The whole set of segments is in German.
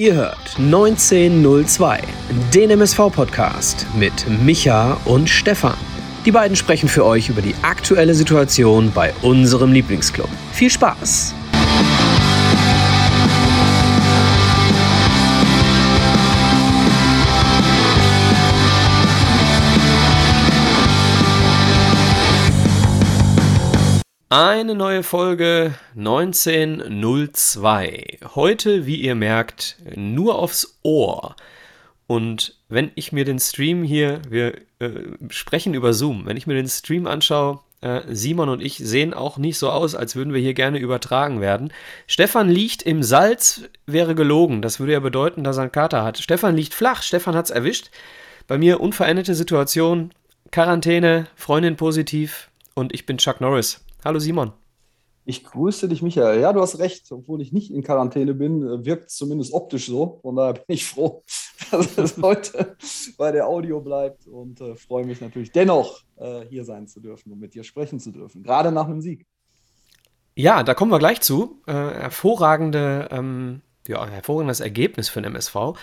Ihr hört 1902, den MSV-Podcast mit Micha und Stefan. Die beiden sprechen für euch über die aktuelle Situation bei unserem Lieblingsclub. Viel Spaß! Eine neue Folge 1902. Heute, wie ihr merkt, nur aufs Ohr. Und wenn ich mir den Stream hier, wir äh, sprechen über Zoom, wenn ich mir den Stream anschaue, äh, Simon und ich sehen auch nicht so aus, als würden wir hier gerne übertragen werden. Stefan liegt im Salz, wäre gelogen. Das würde ja bedeuten, dass er einen Kater hat. Stefan liegt flach, Stefan hat es erwischt. Bei mir unveränderte Situation, Quarantäne, Freundin positiv und ich bin Chuck Norris. Hallo Simon. Ich grüße dich, Michael. Ja, du hast recht. Obwohl ich nicht in Quarantäne bin, wirkt es zumindest optisch so. Von daher bin ich froh, dass es heute bei der Audio bleibt und äh, freue mich natürlich dennoch, äh, hier sein zu dürfen und mit dir sprechen zu dürfen. Gerade nach einem Sieg. Ja, da kommen wir gleich zu. Äh, hervorragende, ähm, ja, hervorragendes Ergebnis für den MSV.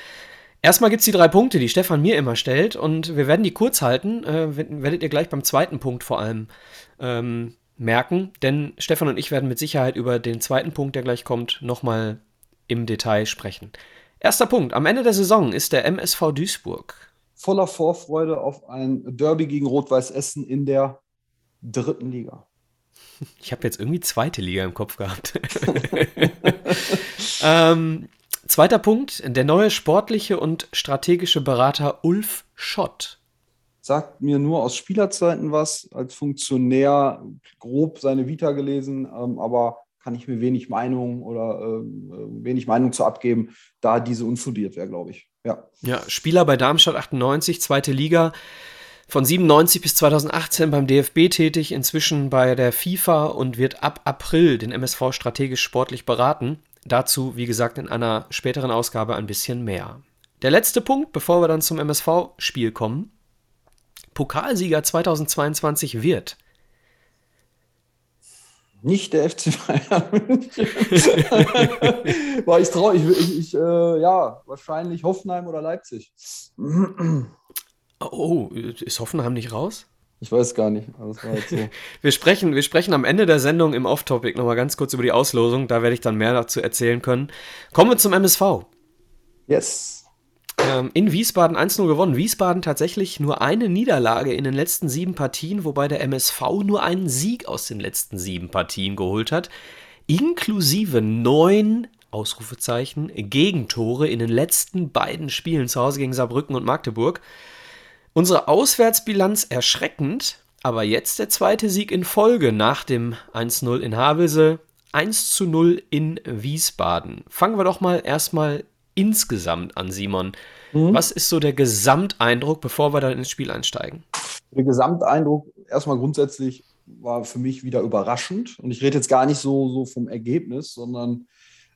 Erstmal gibt es die drei Punkte, die Stefan mir immer stellt, und wir werden die kurz halten. Äh, werdet ihr gleich beim zweiten Punkt vor allem ähm, merken, denn Stefan und ich werden mit Sicherheit über den zweiten Punkt, der gleich kommt, nochmal im Detail sprechen. Erster Punkt. Am Ende der Saison ist der MSV Duisburg voller Vorfreude auf ein Derby gegen Rot-Weiß Essen in der dritten Liga. Ich habe jetzt irgendwie zweite Liga im Kopf gehabt. ähm, zweiter Punkt. Der neue sportliche und strategische Berater Ulf Schott sagt mir nur aus Spielerzeiten was, als Funktionär grob seine Vita gelesen, ähm, aber kann ich mir wenig Meinung oder äh, wenig Meinung zu abgeben, da diese unfundiert wäre, glaube ich. Ja. ja, Spieler bei Darmstadt 98, zweite Liga. Von 97 bis 2018 beim DFB tätig, inzwischen bei der FIFA und wird ab April den MSV strategisch sportlich beraten. Dazu, wie gesagt, in einer späteren Ausgabe ein bisschen mehr. Der letzte Punkt, bevor wir dann zum MSV-Spiel kommen. Pokalsieger 2022 wird? Nicht der FC Bayern. War ich traurig. Ich, ich, äh, ja, wahrscheinlich Hoffenheim oder Leipzig. oh, ist Hoffenheim nicht raus? Ich weiß gar nicht. So. wir, sprechen, wir sprechen am Ende der Sendung im Off-Topic nochmal ganz kurz über die Auslosung. Da werde ich dann mehr dazu erzählen können. Kommen wir zum MSV. Yes. Ähm, in Wiesbaden 1-0 gewonnen. Wiesbaden tatsächlich nur eine Niederlage in den letzten sieben Partien, wobei der MSV nur einen Sieg aus den letzten sieben Partien geholt hat. Inklusive neun Ausrufezeichen Gegentore in den letzten beiden Spielen zu Hause gegen Saarbrücken und Magdeburg. Unsere Auswärtsbilanz erschreckend, aber jetzt der zweite Sieg in Folge nach dem 1-0 in Havelse, 1 0 in Wiesbaden. Fangen wir doch mal erstmal insgesamt an, Simon. Mhm. Was ist so der Gesamteindruck, bevor wir dann ins Spiel einsteigen? Der Gesamteindruck erstmal grundsätzlich war für mich wieder überraschend. Und ich rede jetzt gar nicht so, so vom Ergebnis, sondern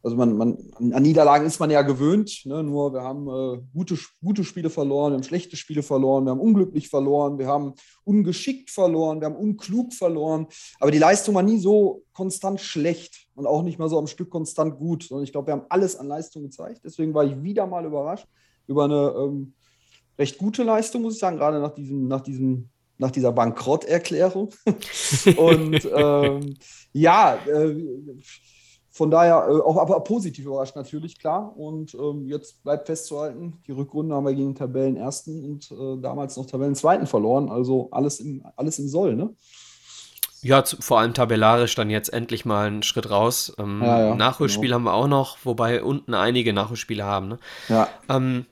also man, man, an Niederlagen ist man ja gewöhnt, ne? nur wir haben äh, gute, gute Spiele verloren, wir haben schlechte Spiele verloren, wir haben unglücklich verloren, wir haben ungeschickt verloren, wir haben unklug verloren. Aber die Leistung war nie so konstant schlecht und auch nicht mal so am Stück konstant gut. Und ich glaube, wir haben alles an Leistung gezeigt. Deswegen war ich wieder mal überrascht über eine ähm, recht gute Leistung, muss ich sagen, gerade nach diesem, nach diesem nach dieser Bankrotterklärung. und ähm, ja, äh, von daher äh, auch aber positiv überrascht natürlich, klar. Und ähm, jetzt bleibt festzuhalten, die Rückrunde haben wir gegen Tabellenersten und äh, damals noch Tabellenzweiten verloren. Also alles im, alles im Soll, ne? Ja, zu, vor allem tabellarisch dann jetzt endlich mal einen Schritt raus. Ähm, ja, ja, Nachholspiel genau. haben wir auch noch, wobei unten einige Nachholspiele haben. Ne? Ja. Ähm,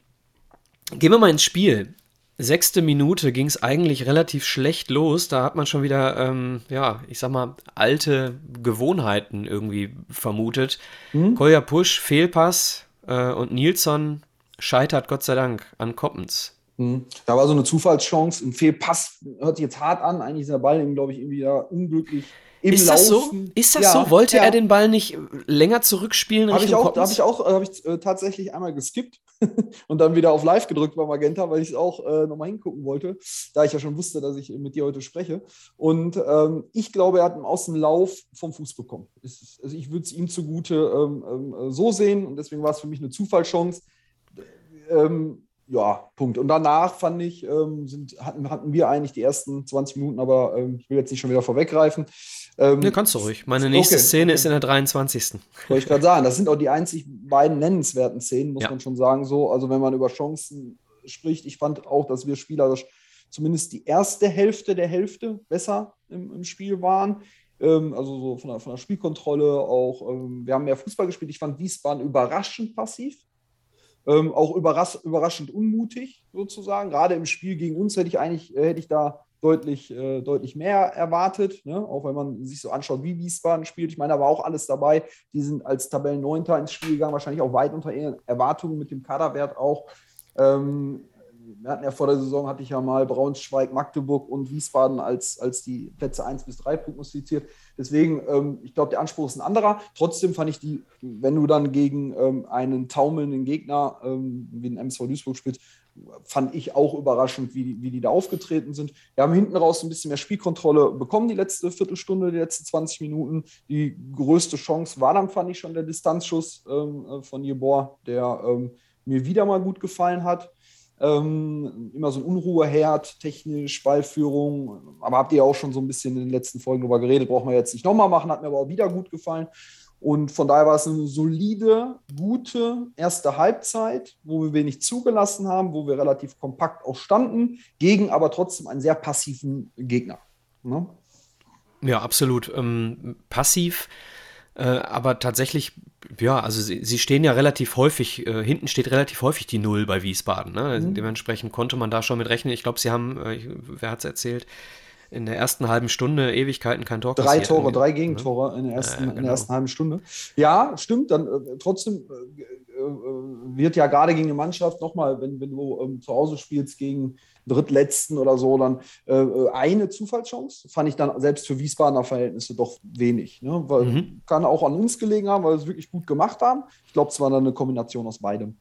gehen wir mal ins Spiel sechste Minute ging es eigentlich relativ schlecht los. Da hat man schon wieder, ähm, ja, ich sag mal, alte Gewohnheiten irgendwie vermutet. Mhm. Kolja Pusch, Fehlpass äh, und Nilsson scheitert Gott sei Dank an Koppens. Hm. Da war so eine Zufallschance, ein Fehlpass, hört sich jetzt hart an. Eigentlich ist der Ball, glaube ich, irgendwie da unglücklich im ist das Laufen. so? Ist das ja, so? Wollte ja. er den Ball nicht länger zurückspielen? Habe ich auch, hab ich auch hab ich, äh, tatsächlich einmal geskippt und dann wieder auf Live gedrückt bei Magenta, weil ich es auch äh, nochmal hingucken wollte, da ich ja schon wusste, dass ich mit dir heute spreche. Und ähm, ich glaube, er hat einen Außenlauf vom Fuß bekommen. Ist, also ich würde es ihm zugute ähm, ähm, so sehen und deswegen war es für mich eine Zufallschance. Ähm, ja, Punkt. Und danach fand ich, ähm, sind, hatten, hatten wir eigentlich die ersten 20 Minuten, aber ähm, ich will jetzt nicht schon wieder vorweggreifen. Ähm, ne, kannst du ruhig. Meine nächste okay, Szene ist in der 23. Wollte ich gerade sagen, das sind auch die einzig beiden nennenswerten Szenen, muss ja. man schon sagen. So, also wenn man über Chancen spricht, ich fand auch, dass wir spielerisch zumindest die erste Hälfte der Hälfte besser im, im Spiel waren. Ähm, also so von der, von der Spielkontrolle auch. Ähm, wir haben mehr Fußball gespielt. Ich fand Wiesbaden überraschend passiv. Ähm, auch überras überraschend unmutig sozusagen. Gerade im Spiel gegen uns hätte ich eigentlich äh, hätte ich da deutlich, äh, deutlich mehr erwartet, ne? auch wenn man sich so anschaut, wie Wiesbaden spielt. Ich meine, da war auch alles dabei. Die sind als Tabellenneunter ins Spiel gegangen, wahrscheinlich auch weit unter ihren Erwartungen mit dem Kaderwert auch. Ähm, wir hatten ja vor der Saison, hatte ich ja mal Braunschweig, Magdeburg und Wiesbaden als, als die Plätze 1 bis 3 prognostiziert. Deswegen, ähm, ich glaube, der Anspruch ist ein anderer. Trotzdem fand ich die, wenn du dann gegen ähm, einen taumelnden Gegner ähm, wie den MSV Duisburg spielst, fand ich auch überraschend, wie die, wie die da aufgetreten sind. Wir haben hinten raus ein bisschen mehr Spielkontrolle bekommen, die letzte Viertelstunde, die letzten 20 Minuten. Die größte Chance war dann, fand ich schon, der Distanzschuss ähm, äh, von Jebor, der ähm, mir wieder mal gut gefallen hat. Ähm, immer so ein Unruheherd, technisch, Ballführung. Aber habt ihr auch schon so ein bisschen in den letzten Folgen darüber geredet, brauchen wir jetzt nicht nochmal machen, hat mir aber auch wieder gut gefallen. Und von daher war es eine solide, gute erste Halbzeit, wo wir wenig zugelassen haben, wo wir relativ kompakt auch standen, gegen aber trotzdem einen sehr passiven Gegner. Ne? Ja, absolut. Ähm, passiv, äh, aber tatsächlich, ja, also sie, sie stehen ja relativ häufig, äh, hinten steht relativ häufig die Null bei Wiesbaden. Ne? Mhm. Dementsprechend konnte man da schon mit rechnen. Ich glaube, sie haben, äh, wer hat es erzählt, in der ersten halben Stunde Ewigkeiten kein Tor Drei Tore, drei Gegentore in der ersten, ja, genau. in der ersten halben Stunde. Ja, stimmt. Dann äh, trotzdem äh, wird ja gerade gegen eine Mannschaft nochmal, wenn, wenn du ähm, zu Hause spielst gegen Drittletzten oder so, dann äh, eine Zufallschance. Fand ich dann selbst für Wiesbadener Verhältnisse doch wenig. Ne? Weil, mhm. Kann auch an uns gelegen haben, weil wir es wirklich gut gemacht haben. Ich glaube, es war dann eine Kombination aus beidem.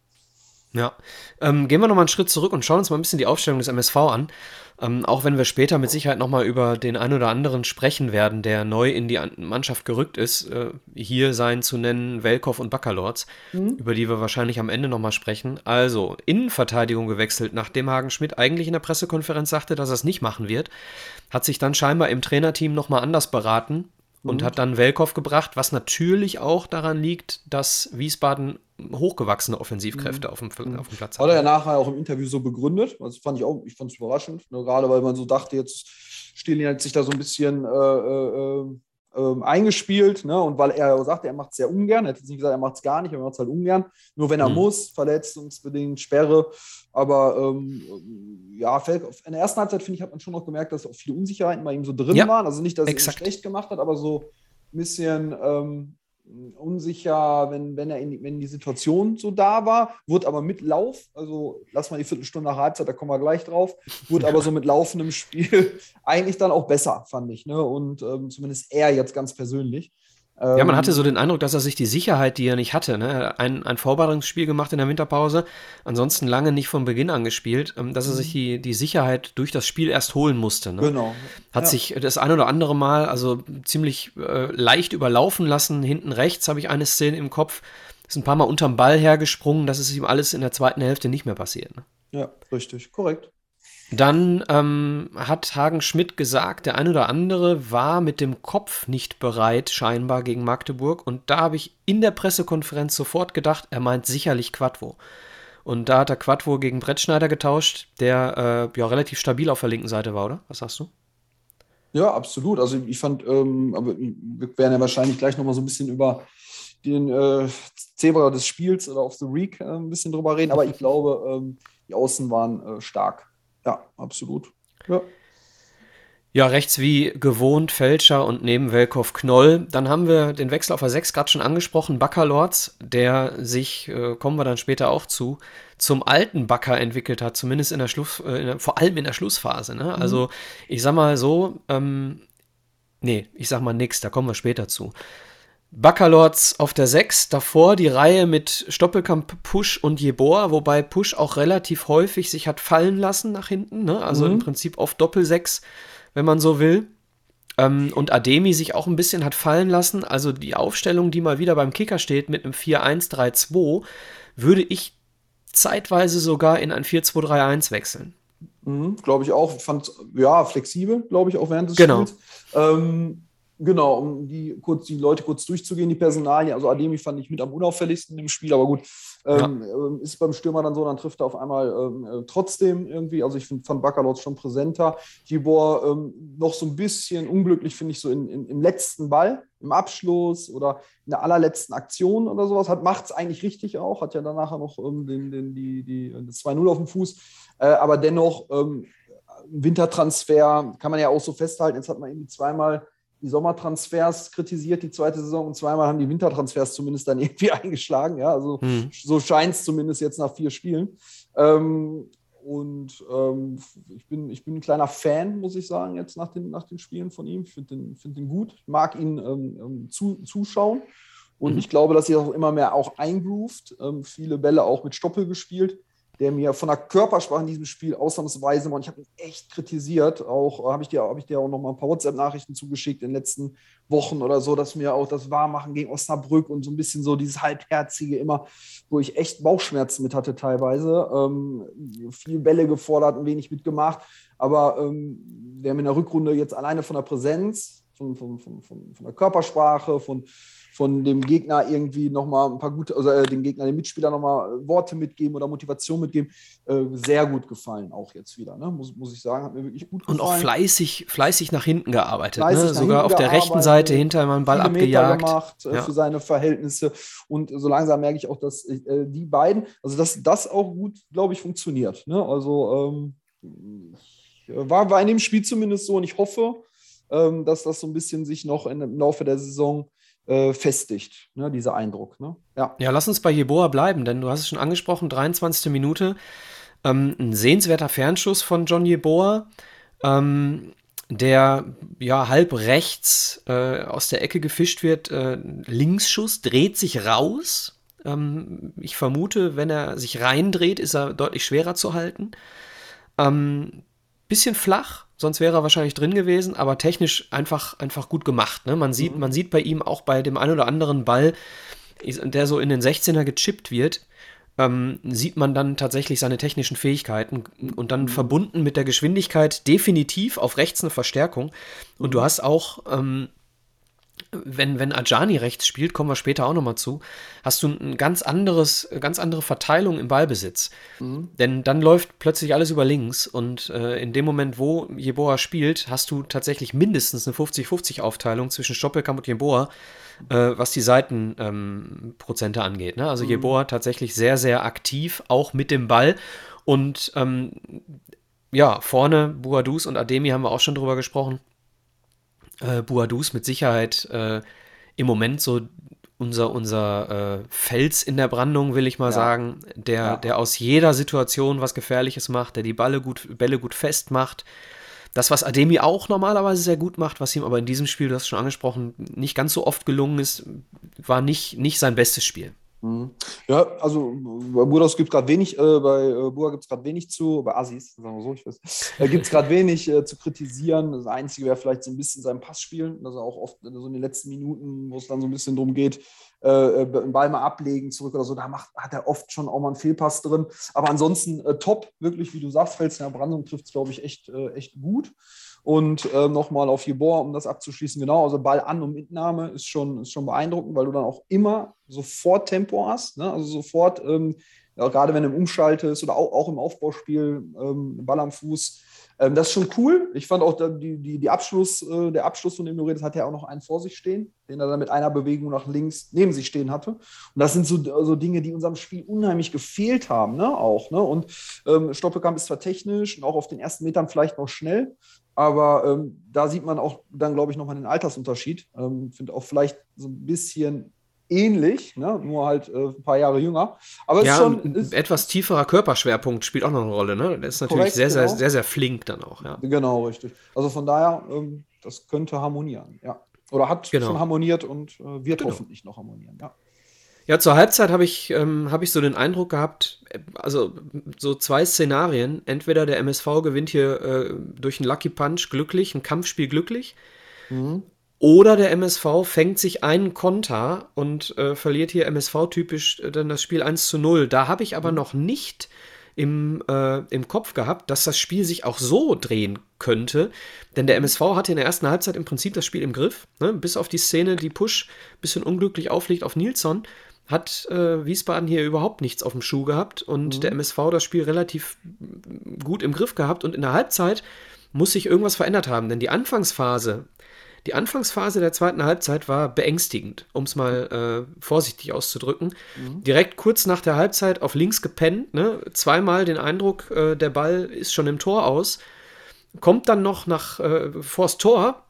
Ja, ähm, gehen wir nochmal einen Schritt zurück und schauen uns mal ein bisschen die Aufstellung des MSV an. Ähm, auch wenn wir später mit Sicherheit nochmal über den einen oder anderen sprechen werden, der neu in die Mannschaft gerückt ist. Äh, hier seien zu nennen Welkow und Baccalords, mhm. über die wir wahrscheinlich am Ende nochmal sprechen. Also, Innenverteidigung gewechselt, nachdem Hagen Schmidt eigentlich in der Pressekonferenz sagte, dass er es nicht machen wird. Hat sich dann scheinbar im Trainerteam nochmal anders beraten und mhm. hat dann Welkow gebracht, was natürlich auch daran liegt, dass Wiesbaden hochgewachsene Offensivkräfte mhm. auf, dem, mhm. auf dem Platz hat. Hat er ja nachher auch im Interview so begründet. Das fand ich auch, ich fand es überraschend, ne, gerade weil man so dachte, jetzt Stilien hat sich da so ein bisschen äh, äh, äh, eingespielt, ne? Und weil er sagte, er macht es sehr ungern, er hat jetzt nicht gesagt, er macht es gar nicht, aber er macht es halt ungern. Nur wenn er mhm. muss, verletzungsbedingt, Sperre. Aber ähm, ja, in der ersten Halbzeit, finde ich, hat man schon noch gemerkt, dass auch viele Unsicherheiten bei ihm so drin ja, waren. Also nicht, dass er es schlecht gemacht hat, aber so ein bisschen ähm, unsicher, wenn, wenn, er in, wenn die Situation so da war, wurde aber mit Lauf, also lass mal die Viertelstunde Halbzeit, da kommen wir gleich drauf, wurde aber so mit laufendem Spiel eigentlich dann auch besser, fand ich. Ne? Und ähm, zumindest er jetzt ganz persönlich. Ja, man hatte so den Eindruck, dass er sich die Sicherheit, die er nicht hatte, ne? ein, ein Vorbereitungsspiel gemacht in der Winterpause, ansonsten lange nicht von Beginn an gespielt, ähm, dass er sich mhm. die, die Sicherheit durch das Spiel erst holen musste. Ne? Genau. Hat ja. sich das ein oder andere Mal also ziemlich äh, leicht überlaufen lassen. Hinten rechts habe ich eine Szene im Kopf, ist ein paar Mal unterm Ball hergesprungen, das ist ihm alles in der zweiten Hälfte nicht mehr passiert. Ne? Ja, richtig, korrekt. Dann ähm, hat Hagen Schmidt gesagt, der ein oder andere war mit dem Kopf nicht bereit, scheinbar gegen Magdeburg. Und da habe ich in der Pressekonferenz sofort gedacht, er meint sicherlich Quadvo. Und da hat er Quadvo gegen Brettschneider getauscht, der äh, ja relativ stabil auf der linken Seite war, oder? Was sagst du? Ja, absolut. Also ich fand, ähm, aber wir werden ja wahrscheinlich gleich nochmal so ein bisschen über den äh, Zebra des Spiels oder auf The Week äh, ein bisschen drüber reden. Aber ich glaube, ähm, die Außen waren äh, stark. Ja, absolut. Ja. Ja, rechts wie gewohnt Fälscher und neben Welkow Knoll. Dann haben wir den Wechsel auf der 6 gerade schon angesprochen, Baccalords, der sich, äh, kommen wir dann später auch zu, zum alten Backer entwickelt hat, zumindest in der Schluss, äh, in der, vor allem in der Schlussphase. Ne? Mhm. Also ich sag mal so, ähm, nee, ich sag mal nix, da kommen wir später zu. Baccalords auf der 6, davor die Reihe mit Stoppelkamp, Push und Jebor, wobei Push auch relativ häufig sich hat fallen lassen nach hinten, ne? also mhm. im Prinzip auf Doppel-6, wenn man so will. Ähm, und Ademi sich auch ein bisschen hat fallen lassen, also die Aufstellung, die mal wieder beim Kicker steht mit einem 4-1-3-2, würde ich zeitweise sogar in ein 4-2-3-1 wechseln. Mhm, glaube ich auch. Fand ja flexibel, glaube ich, auch während des genau. Spiels. Ähm, Genau, um die, kurz, die Leute kurz durchzugehen, die Personalien. Also Ademi fand ich mit am unauffälligsten im Spiel, aber gut, ähm, ja. Ähm, ist beim Stürmer dann so, dann trifft er auf einmal ähm, äh, trotzdem irgendwie. Also ich find, fand Baccalords schon präsenter. Gibor ähm, noch so ein bisschen unglücklich, finde ich, so in, in, im letzten Ball, im Abschluss oder in der allerletzten Aktion oder sowas. Macht es eigentlich richtig auch, hat ja dann nachher noch ähm, den, den, die, die, das 2-0 auf dem Fuß. Äh, aber dennoch, ähm, Wintertransfer kann man ja auch so festhalten. Jetzt hat man irgendwie zweimal die Sommertransfers kritisiert, die zweite Saison, und zweimal haben die Wintertransfers zumindest dann irgendwie eingeschlagen. Ja, also hm. so scheint es zumindest jetzt nach vier Spielen. Ähm, und ähm, ich, bin, ich bin ein kleiner Fan, muss ich sagen, jetzt nach den, nach den Spielen von ihm. Ich finde den, find den gut, mag ihn ähm, ähm zu, zuschauen. Und mhm. ich glaube, dass er auch immer mehr auch eingroovt. Ähm, viele Bälle auch mit Stoppel gespielt der mir von der Körpersprache in diesem Spiel ausnahmsweise, und ich habe ihn echt kritisiert, auch äh, habe ich dir, habe ich dir auch noch mal ein paar WhatsApp-Nachrichten zugeschickt in den letzten Wochen oder so, dass mir auch das Wahrmachen gegen Osnabrück und so ein bisschen so dieses Halbherzige immer, wo ich echt Bauchschmerzen mit hatte teilweise, ähm, viel Bälle gefordert, ein wenig mitgemacht, aber ähm, wir haben in der Rückrunde jetzt alleine von der Präsenz, von, von, von, von, der Körpersprache, von von dem Gegner irgendwie nochmal ein paar gute, also äh, dem Gegner, dem Mitspieler nochmal Worte mitgeben oder Motivation mitgeben, äh, sehr gut gefallen, auch jetzt wieder, ne? muss, muss ich sagen, hat mir wirklich gut gefallen. Und auch fleißig, fleißig nach hinten gearbeitet, ne? ne? sogar auf der rechten Seite hinter mal einen Ball abgejagt. gemacht äh, ja. für seine Verhältnisse und so langsam merke ich auch, dass äh, die beiden, also dass das auch gut, glaube ich, funktioniert. Ne? Also ähm, war, war in dem Spiel zumindest so und ich hoffe, ähm, dass das so ein bisschen sich noch in, im Laufe der Saison äh, festigt, ne, dieser Eindruck. Ne? Ja. ja, lass uns bei Jeboa bleiben, denn du hast es schon angesprochen, 23. Minute. Ähm, ein sehenswerter Fernschuss von John Jeboa, ähm, der ja halb rechts äh, aus der Ecke gefischt wird. Äh, Linksschuss dreht sich raus. Ähm, ich vermute, wenn er sich reindreht, ist er deutlich schwerer zu halten. Ähm, bisschen flach, sonst wäre er wahrscheinlich drin gewesen, aber technisch einfach, einfach gut gemacht. Ne? Man, sieht, mhm. man sieht bei ihm auch bei dem einen oder anderen Ball, der so in den 16er gechippt wird, ähm, sieht man dann tatsächlich seine technischen Fähigkeiten und dann mhm. verbunden mit der Geschwindigkeit definitiv auf rechts eine Verstärkung. Und du mhm. hast auch ähm, wenn, wenn Ajani rechts spielt, kommen wir später auch nochmal zu, hast du ein ganz anderes, ganz andere Verteilung im Ballbesitz. Mhm. Denn dann läuft plötzlich alles über links und äh, in dem Moment, wo Jeboa spielt, hast du tatsächlich mindestens eine 50-50-Aufteilung zwischen Stoppelkamp und Jeboa, äh, was die Seitenprozente ähm, angeht. Ne? Also mhm. Jeboa tatsächlich sehr, sehr aktiv, auch mit dem Ball. Und ähm, ja, vorne Buadus und Ademi haben wir auch schon drüber gesprochen äh, Buadus mit Sicherheit äh, im Moment so unser, unser äh, Fels in der Brandung, will ich mal ja. sagen, der, ja. der aus jeder Situation was Gefährliches macht, der die Balle gut, Bälle gut festmacht. Das, was Ademi auch normalerweise sehr gut macht, was ihm aber in diesem Spiel, du hast schon angesprochen, nicht ganz so oft gelungen ist, war nicht, nicht sein bestes Spiel. Mhm. Ja, also bei Buras gibt es gerade wenig, äh, bei äh, Bura gibt es gerade wenig zu, bei Assis, sagen wir so, ich weiß, äh, gibt es gerade wenig äh, zu kritisieren. Das Einzige wäre vielleicht so ein bisschen sein Passspielen, dass er auch oft so in den letzten Minuten, wo es dann so ein bisschen darum geht, äh, äh, Ball mal ablegen, zurück oder so, da macht, hat er oft schon auch mal einen Fehlpass drin. Aber ansonsten äh, top, wirklich, wie du sagst, Felsner Brandung trifft es, glaube ich, echt, echt gut. Und äh, nochmal auf Jeboa, um das abzuschließen, genau, also Ball an und Mitnahme ist schon, ist schon beeindruckend, weil du dann auch immer sofort Tempo hast, ne? also sofort ähm, Ja, gerade wenn du umschaltest oder auch, auch im Aufbauspiel, ähm, Ball am Fuß. Ähm, das ist schon cool. Ich fand auch die, die, die Abschluss, äh, der Abschluss, von dem du redest, hat ja auch noch einen vor sich stehen, den er dann mit einer Bewegung nach links neben sich stehen hatte. Und das sind so, so Dinge, die unserem Spiel unheimlich gefehlt haben, ne? Auch, ne? Und ähm, Stoppelkamp ist zwar technisch und auch auf den ersten Metern vielleicht noch schnell, aber ähm, da sieht man auch dann, glaube ich, nochmal den Altersunterschied. Ich ähm, finde auch vielleicht so ein bisschen ähnlich, ne? nur halt äh, ein paar Jahre jünger. Aber ja, ist schon, ein etwas tieferer Körperschwerpunkt spielt auch noch eine Rolle. Ne? Der ist natürlich Korrekt, sehr, sehr, genau. sehr, sehr flink dann auch. Ja. Genau, richtig. Also von daher, ähm, das könnte harmonieren, ja. Oder hat Genau. schon harmoniert und äh, wird Genau. hoffentlich noch harmonieren, ja. Ja, zur Halbzeit habe ich, ähm, hab ich so den Eindruck gehabt, äh, also so zwei Szenarien. Entweder der MSV gewinnt hier äh, durch einen Lucky Punch glücklich, ein Kampfspiel glücklich, oder der MSV fängt sich einen Konter und äh, verliert hier MSV-typisch äh, dann das Spiel 1 zu 0. Da habe ich aber noch nicht im, äh, im Kopf gehabt, dass das Spiel sich auch so drehen könnte. Denn der MSV hatte in der ersten Halbzeit im Prinzip das Spiel im Griff. Ne? Bis auf die Szene, die Push ein bisschen unglücklich aufliegt auf Nilsson, hat äh, Wiesbaden hier überhaupt nichts auf dem Schuh gehabt und der MSV das Spiel relativ gut im Griff gehabt. Und in der Halbzeit muss sich irgendwas verändert haben, denn die Anfangsphase, die Anfangsphase der zweiten Halbzeit war beängstigend, um es mal äh, vorsichtig auszudrücken. Direkt kurz nach der Halbzeit auf links gepennt, ne? zweimal den Eindruck, äh, der Ball ist schon im Tor aus, kommt dann noch nach äh, vors Tor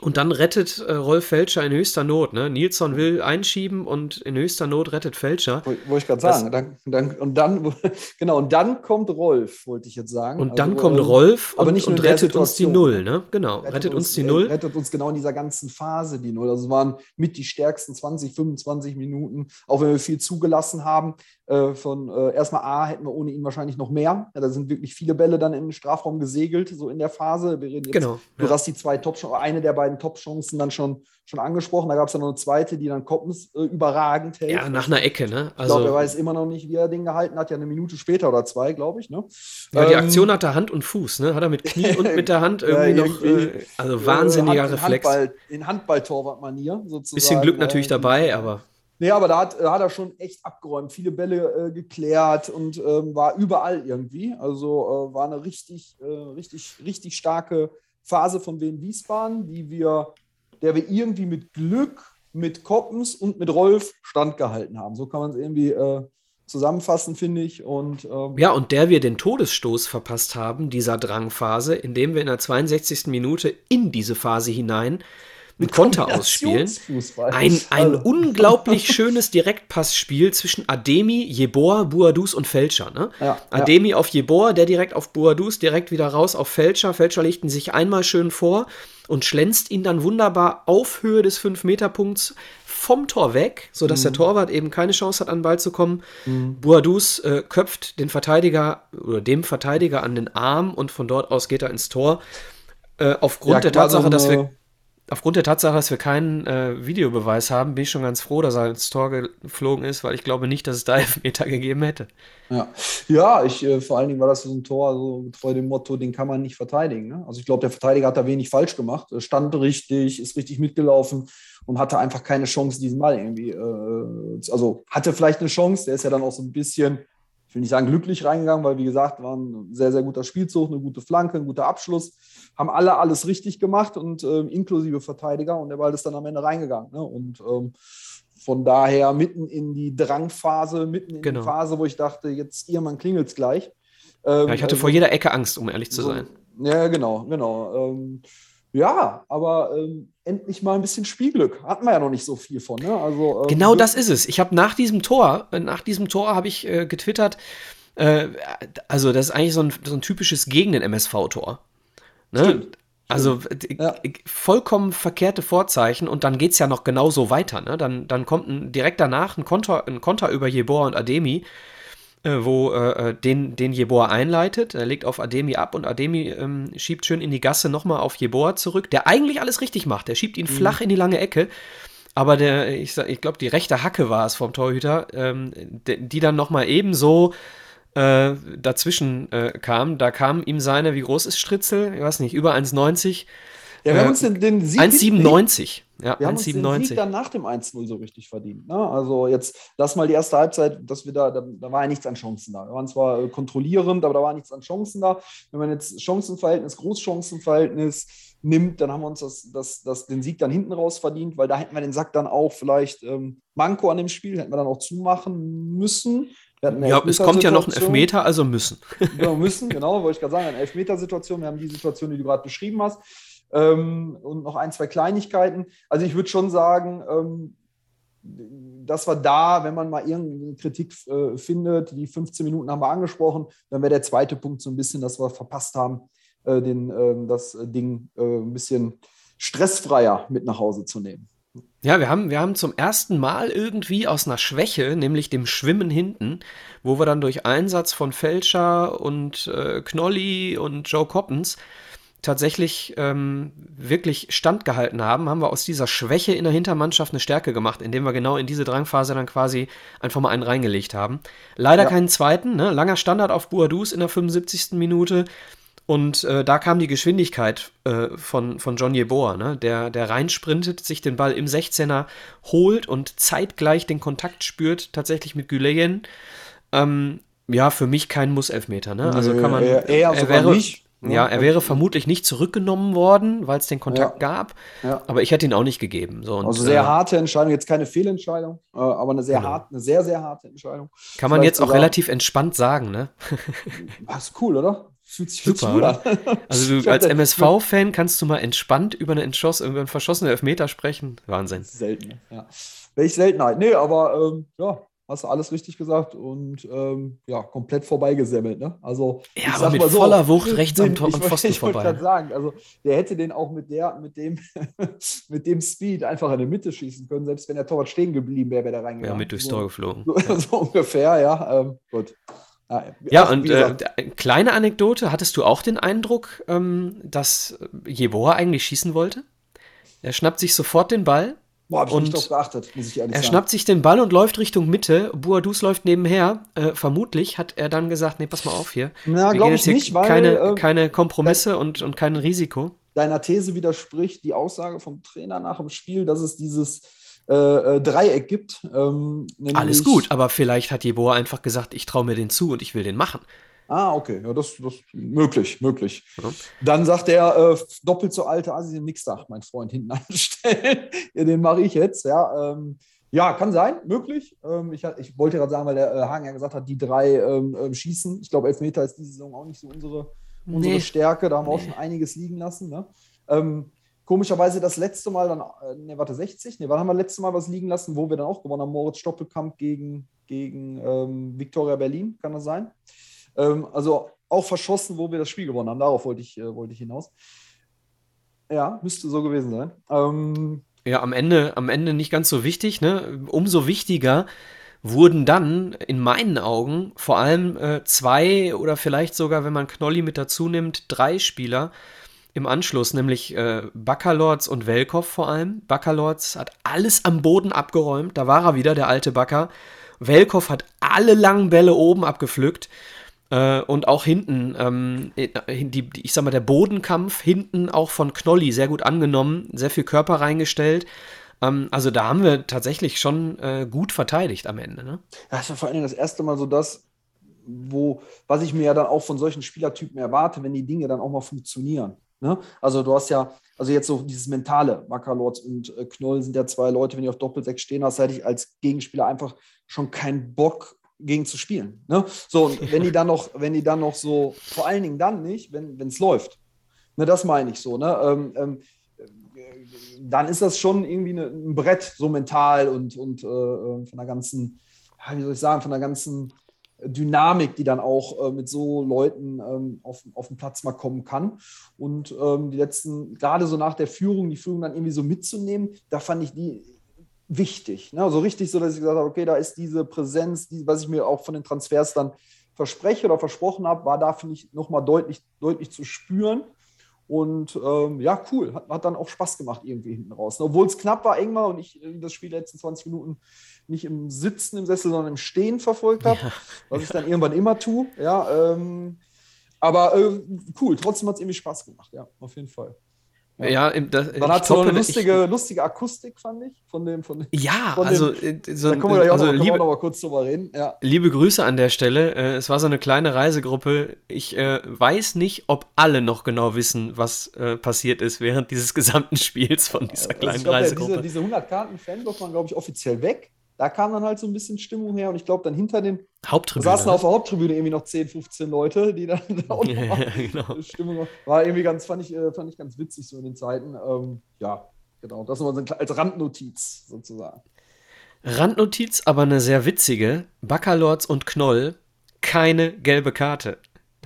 und dann rettet äh, Rolf Felscher in höchster Not. Ne? Nilsson will einschieben und in höchster Not rettet Felscher. Wollte ich gerade sagen. Dann, dann, und dann, genau, und dann kommt Rolf, wollte ich jetzt sagen. Und dann Also, kommt ähm, Rolf aber und, und der rettet uns die. Null. Ne? Genau, rettet, uns die äh, Null. Rettet uns genau in dieser ganzen Phase die Null. Also es waren mit die stärksten 20, 25 Minuten, auch wenn wir viel zugelassen haben. Äh, von äh, erstmal A hätten wir ohne ihn wahrscheinlich noch mehr. Ja, da sind wirklich viele Bälle dann im Strafraum gesegelt, so in der Phase. Wir reden jetzt, Genau, Du ja. hast die zwei Top eine der beiden Top-Chancen dann schon, schon angesprochen. Da gab es dann noch eine zweite, die dann Koppens äh, überragend hält. Ja, nach einer Ecke, ne? ich glaube, er Also, weiß immer noch nicht, wie er den gehalten hat. Ja, eine Minute später oder zwei, glaube ich. Ne? ja, die Ähm, Aktion hatte Hand und Fuß, ne? Hat er mit Knie und mit der Hand Ja, irgendwie noch. irgendwie, Äh, also wahnsinniger äh, Hand- Reflex. Handball, in Handball-Torwart-Manier sozusagen. Bisschen Glück natürlich dabei, aber. Nee, aber da hat, da hat er schon echt abgeräumt, viele Bälle äh, geklärt und ähm, war überall irgendwie. Also äh, war eine richtig, äh, richtig, richtig starke Phase von Wien Wiesbaden, die wir, der wir irgendwie mit Glück, mit Koppens und mit Rolf standgehalten haben. So kann man es irgendwie äh, zusammenfassen, finde ich. Und ähm, Ja, und der wir den Todesstoß verpasst haben, dieser Drangphase, indem wir in der 62. Minute in diese Phase hinein mit Konter ausspielen. Ein, ein unglaublich schönes Direktpassspiel zwischen Ademi, Jeboa, Buadus und Felscher. Ne? Ja, Ademi auf Jeboa, der direkt auf Buadus, direkt wieder raus auf Felscher. Felscher legt ihn sich einmal schön vor und schlänzt ihn dann wunderbar auf Höhe des 5-Meter-Punkts vom Tor weg, sodass Mhm. der Torwart eben keine Chance hat, an den Ball zu kommen. Buadus äh, köpft den Verteidiger oder dem Verteidiger an den Arm und von dort aus geht er ins Tor. Äh, aufgrund Ja, der Tatsache, dass wir Aufgrund der Tatsache, dass wir keinen äh, Videobeweis haben, bin ich schon ganz froh, dass er ins Tor geflogen ist, weil ich glaube nicht, dass es da Elfmeter gegeben hätte. Ja, ja ich, äh, vor allen Dingen war das so ein Tor, so getreu dem Motto, den kann man nicht verteidigen. Ne? Also ich glaube, der Verteidiger hat da wenig falsch gemacht, stand richtig, ist richtig mitgelaufen und hatte einfach keine Chance, diesen Ball irgendwie, äh, also hatte vielleicht eine Chance, der ist ja dann auch so ein bisschen, ich will nicht sagen glücklich reingegangen, weil wie gesagt, war ein sehr, sehr guter Spielzug, eine gute Flanke, ein guter Abschluss, haben alle alles richtig gemacht und ähm, inklusive Verteidiger und der Ball ist dann am Ende reingegangen. Ne? Und ähm, von daher mitten in die Drangphase, mitten in Genau. die Phase, wo ich dachte, jetzt irgendwann klingelt es gleich. Ähm, Ja, ich hatte äh, vor jeder Ecke Angst, um ehrlich zu so- sein. Ja, genau, genau. Ähm, ja, aber ähm, endlich mal ein bisschen Spielglück. Hatten wir ja noch nicht so viel von. Ne? Also, ähm, Genau das ist es. Ich habe nach diesem Tor, äh, nach diesem Tor habe ich äh, getwittert, äh, also das ist eigentlich so ein, so ein typisches gegen den MSV-Tor. Ne? Stimmt. Also Ja. vollkommen verkehrte Vorzeichen und dann geht es ja noch genauso weiter. Ne? Dann, dann kommt ein, direkt danach ein Konter, ein Konter über Jeboa und Ademi, äh, wo äh, äh, den, den Jeboa einleitet. Er legt auf Ademi ab und Ademi ähm, schiebt schön in die Gasse nochmal auf Jeboa zurück, der eigentlich alles richtig macht. Der schiebt ihn flach in die lange Ecke. Aber der, ich, ich glaube, die rechte Hacke war es vom Torhüter, ähm, de- die dann nochmal ebenso äh, dazwischen äh, kam. Da kam ihm seine, wie groß ist Stritzel? Ich weiß nicht, über 1,90. Ja, wir haben äh, uns den, den Sieg 1,97. Ja, wir haben uns den 1,97. Sieg dann nach dem 1-0 so richtig verdient. Ne? Also jetzt lass mal die erste Halbzeit, dass wir da, da, da war ja nichts an Chancen da. Wir waren zwar äh, kontrollierend, aber da war nichts an Chancen da. Wenn man jetzt Chancenverhältnis, Großchancenverhältnis nimmt, dann haben wir uns das, das, das, den Sieg dann hinten raus verdient, weil da hätten wir den Sack dann auch vielleicht ähm, Manko an dem Spiel, hätten wir dann auch zumachen müssen. Ja, es kommt ja noch ein. Elfmeter, also müssen. Genau, müssen, genau, wollte ich gerade sagen, eine Elfmetersituation. Wir haben die Situation, die du gerade beschrieben hast. Ähm, und noch ein, zwei Kleinigkeiten. Also ich würde schon sagen, ähm, dass wir da, wenn man mal irgendeine Kritik äh, findet, die 15 Minuten haben wir angesprochen, dann wäre der zweite Punkt so ein bisschen, dass wir verpasst haben, äh, den, ähm, das Ding äh, ein bisschen stressfreier mit nach Hause zu nehmen. Ja, wir haben, wir haben zum ersten Mal irgendwie aus einer Schwäche, nämlich dem Schwimmen hinten, wo wir dann durch Einsatz von Fälscher und äh, Knolli und Joe Coppens tatsächlich ähm, wirklich standgehalten haben, haben wir aus dieser Schwäche in der Hintermannschaft eine Stärke gemacht, indem wir genau in diese Drangphase dann quasi einfach mal einen reingelegt haben. Leider Ja. keinen zweiten, ne? langer Standard auf Buadus in der 75. Minute. Und äh, da kam die Geschwindigkeit äh, von, von John Yeboah, ne? der, der reinsprintet, sich den Ball im 16er holt und zeitgleich den Kontakt spürt, tatsächlich mit Güleyen. Ähm, ja, für mich kein Muss-Elfmeter. Ne? Also kann man. Eher, eher er wäre, nicht. Ne? ja, er wäre vermutlich nicht zurückgenommen worden, weil es den Kontakt Ja. gab. Ja. Aber ich hätte ihn auch nicht gegeben. So, und, Also sehr äh, harte Entscheidung, jetzt keine Fehlentscheidung, äh, aber eine sehr Genau. hart, eine sehr, sehr harte Entscheidung. Kann man vielleicht jetzt auch sogar- relativ entspannt sagen, ne? Ah, ist cool, oder? Fühlt sich, Super, gut an. Also du als MSV-Fan kannst du mal entspannt über eine entschoss, über einen verschossenen Elfmeter sprechen. Wahnsinn. Selten, ja. Welch Seltenheit. Nee, aber ähm, ja, hast du alles richtig gesagt und ähm, ja, komplett vorbeigesemmelt, ne? Also, Ja, ich aber mit so, voller Wucht rechts am Tor- ich am wollt- Pfosten Ich wollte vorbei. gerade sagen, also der hätte den auch mit der, mit dem, mit dem Speed einfach in die Mitte schießen können, selbst wenn der Torwart stehen geblieben wäre, wäre der reingegangen. Ja, mit durchs Tor geflogen. So, so ungefähr, ja. Ähm, gut. Ja, Ja, auch, und äh, d- kleine Anekdote, hattest du auch den Eindruck, ähm, dass Jeboa eigentlich schießen wollte? Er schnappt sich sofort den Ball, boah, hab ich nicht und drauf geachtet, muss ich ehrlich er sagen. schnappt sich den Ball und läuft Richtung Mitte. Buadus läuft nebenher. Äh, vermutlich hat er dann gesagt, nee, pass mal auf hier. Na, glaube ich nicht, weil keine, äh, keine Kompromisse und, und kein Risiko. deiner These widerspricht die Aussage vom Trainer nach dem Spiel, dass es dieses äh, äh, Dreieck gibt. Ähm, Alles gut, aber vielleicht hat Jeboa einfach gesagt, ich traue mir den zu und ich will den machen. Ah, okay, ja, das ist möglich, möglich. Ja. Dann sagt er, äh, doppelt so alte Asi nix da, mein Freund, hinten anstellen. ja, den mache ich jetzt, ja. Ähm, ja, kann sein, möglich. Ähm, ich, ich wollte gerade sagen, weil der äh, Hagen ja gesagt hat, die drei ähm, ähm, schießen. Ich glaube, Elfmeter ist diese Saison auch nicht so unsere, unsere Nee. Stärke. Da haben wir auch schon einiges liegen lassen. Ne? Ähm, komischerweise das letzte Mal dann, äh, ne, warte, 60? Ne, wann haben wir das letzte Mal was liegen lassen, wo wir dann auch gewonnen haben? Moritz Stoppelkamp gegen, gegen ähm, Viktoria Berlin, kann das sein? Ähm, also auch verschossen, wo wir das Spiel gewonnen haben. Darauf wollte ich, äh, wollte ich hinaus. Ja, müsste so gewesen sein. Ähm, Ja, am Ende, am Ende nicht ganz so wichtig, ne? Umso wichtiger wurden dann in meinen Augen vor allem äh, zwei oder vielleicht sogar, wenn man Knolli mit dazu nimmt, drei Spieler im Anschluss, nämlich äh, Baccalords und Velkov vor allem. Baccalords hat alles am Boden abgeräumt, da war er wieder, der alte Backer. Velkov hat alle langen Bälle oben abgepflückt. Äh, und auch hinten, ähm, die, die, ich sag mal, der Bodenkampf hinten auch von Knolli sehr gut angenommen, sehr viel Körper reingestellt. Ähm, also da haben wir tatsächlich schon äh, gut verteidigt am Ende. Ne? Das war vor allen Dingen das erste Mal so das, wo, was ich mir ja dann auch von solchen Spielertypen erwarte, wenn die Dinge dann auch mal funktionieren. Ne? Also du hast ja, also jetzt so dieses mentale, Baccalords und äh, Knoll sind ja zwei Leute, wenn die auf Doppelsechs stehen hast, hätte ich als Gegenspieler einfach schon keinen Bock gegen zu spielen. Ne? So, und wenn die dann noch, wenn die dann noch so, vor allen Dingen dann nicht, wenn es läuft. Ne, das meine ich so. Ne? Ähm, ähm, äh, dann ist das schon irgendwie eine, ein Brett, so mental und, und äh, äh, von der ganzen, wie soll ich sagen, von der ganzen Dynamik, die dann auch äh, mit so Leuten ähm, auf, auf den Platz mal kommen kann. Und ähm, die letzten, gerade so nach der Führung, die Führung dann irgendwie so mitzunehmen, da fand ich die wichtig. Ne? So richtig so, dass ich gesagt habe, okay, da ist diese Präsenz, die, was ich mir auch von den Transfers dann verspreche oder versprochen habe, war da, finde ich, nochmal deutlich, deutlich zu spüren. Und ähm, ja, cool. Hat, hat dann auch Spaß gemacht irgendwie hinten raus. Ne? Obwohl es knapp war, eng war und ich äh, das Spiel die letzten 20 Minuten nicht im Sitzen im Sessel, sondern im Stehen verfolgt habe, Ja. was ich dann irgendwann immer tue. Ja, ähm, aber äh, cool. Trotzdem hat es irgendwie Spaß gemacht. Ja, auf jeden Fall. Ja, im, das, Dann hat noch eine lustige, ich, lustige Akustik, fand ich. Von dem, von dem, ja, von also, dem, äh, so, da können wir also, auch, noch, liebe, noch mal kurz drüber reden. Ja. Liebe Grüße an der Stelle. Äh, es war so eine kleine Reisegruppe. Ich äh, weiß nicht, ob alle noch genau wissen, was äh, passiert ist während dieses gesamten Spiels von dieser also kleinen glaub, Reisegruppe. Diese, diese 100 Karten Fanblock waren, glaube ich, offiziell weg. Da kam dann halt so ein bisschen Stimmung her und ich glaube, dann hinter den Haupttribüne saßen ne? auf der Haupttribüne irgendwie noch 10, 15 Leute, die dann auch noch ja, genau. Stimmung war irgendwie ganz, fand ich, äh, fand ich ganz witzig so in den Zeiten. Ähm, ja, genau. Das war so als Randnotiz sozusagen. Randnotiz, aber eine sehr witzige. Bacalords und Knoll, keine gelbe Karte.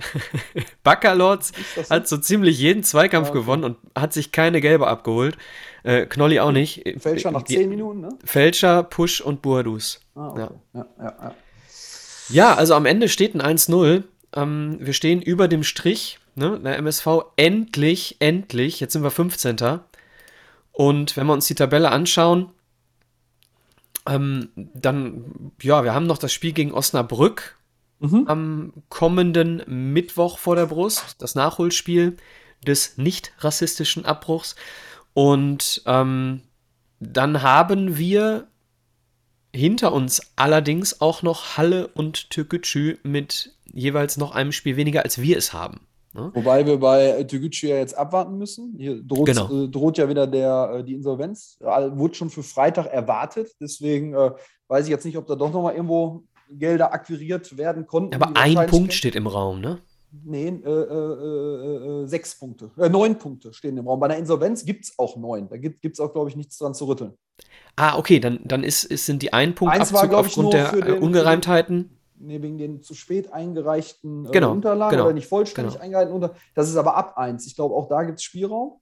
Bacalords so? hat so ziemlich jeden Zweikampf ja, okay. gewonnen und hat sich keine gelbe abgeholt. Äh, Knolli auch nicht. Fälscher nach 10 Minuten, ne? Fälscher, Push und Buadus. Ah, okay. ja. Ja, ja, ja. also am Ende steht ein 1-0. Ähm, wir stehen über dem Strich. Ne? Der MSV endlich, endlich. Jetzt sind wir 15. Und wenn wir uns die Tabelle anschauen, ähm, dann, ja, wir haben noch das Spiel gegen Osnabrück mhm. am kommenden Mittwoch vor der Brust. Das Nachholspiel des nicht rassistischen Abbruchs. Und ähm, dann haben wir hinter uns allerdings auch noch Halle und Türkgücü mit jeweils noch einem Spiel weniger, als wir es haben. Ne? Wobei wir bei Türkgücü ja jetzt abwarten müssen. Hier droht, genau. äh, droht ja wieder der, äh, die Insolvenz. Äh, wurde schon für Freitag erwartet. Deswegen äh, weiß ich jetzt nicht, ob da doch noch mal irgendwo Gelder akquiriert werden konnten. Aber ein Punkt steht im Raum, ne? Nee, äh, äh, äh, sechs Punkte, äh, neun Punkte stehen im Raum. Bei einer Insolvenz gibt es auch neun. Da gibt es auch, glaube ich, nichts dran zu rütteln. Ah, okay, dann, dann ist, ist, sind die ein Punkt Eins Abzug war, aufgrund der äh, den, Ungereimtheiten. Nee, wegen den zu spät eingereichten äh, genau, Unterlagen genau, oder nicht vollständig genau. eingereichten Unterlagen. Das ist aber ab eins. Ich glaube, auch da gibt es Spielraum.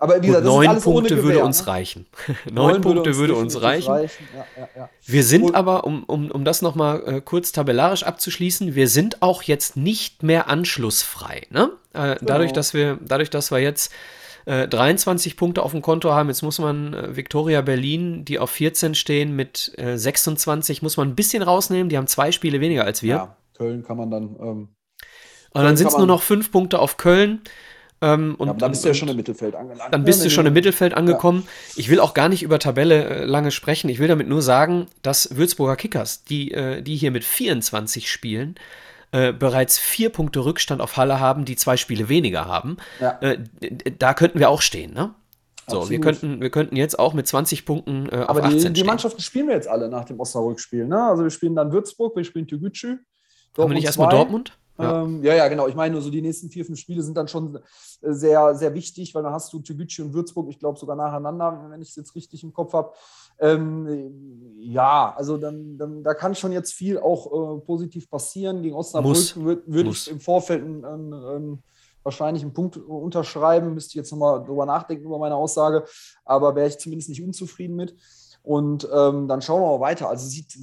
Aber wie gesagt, Gut, neun Punkte würde uns ne? reichen. neun Punkte würde uns, würde uns reichen. reichen. Ja, ja, ja. Wir sind Und, aber, um, um, um das nochmal äh, kurz tabellarisch abzuschließen, wir sind auch jetzt nicht mehr anschlussfrei. Ne? Äh, genau. dadurch, dass wir, dadurch, dass wir jetzt äh, 23 Punkte auf dem Konto haben, jetzt muss man äh, Victoria Berlin, die auf 14 stehen, mit 26, äh, muss man ein bisschen rausnehmen. Die haben zwei Spiele weniger als wir. Ja, Köln kann man dann. Ähm, Und dann sind es nur noch fünf Punkte auf Köln. Ähm, und, ja, dann bist du ja schon im Mittelfeld angelangt. Dann bist du schon im Mittelfeld angekommen. Ja. Ich will auch gar nicht über Tabelle äh, lange sprechen. Ich will damit nur sagen, dass Würzburger Kickers, die, äh, die hier mit 24 spielen, äh, bereits vier Punkte Rückstand auf Halle haben, die zwei Spiele weniger haben. Ja. Äh, da könnten wir auch stehen, ne? So, wir könnten, wir könnten jetzt auch mit 20 Punkten äh, auf Aber 18 die, die Mannschaften spielen wir jetzt alle nach dem Osnabrück-Spiel. Ne? Also wir spielen dann Würzburg, wir spielen Türgücü. Haben wir nicht erstmal Dortmund? Ja. Ähm, ja, ja, genau. Ich meine, so die nächsten vier, fünf Spiele sind dann schon äh, sehr, sehr wichtig, weil dann hast du Tübücü und Würzburg, ich glaube, sogar nacheinander, wenn ich es jetzt richtig im Kopf habe. Ähm, ja, also dann, dann, da kann schon jetzt viel auch äh, positiv passieren. Gegen Osnabrück würde würd ich im Vorfeld einen, einen, einen, wahrscheinlich einen Punkt unterschreiben. Müsste ich jetzt nochmal drüber nachdenken über meine Aussage, aber wäre ich zumindest nicht unzufrieden mit. Und ähm, dann schauen wir mal weiter. Also sieht,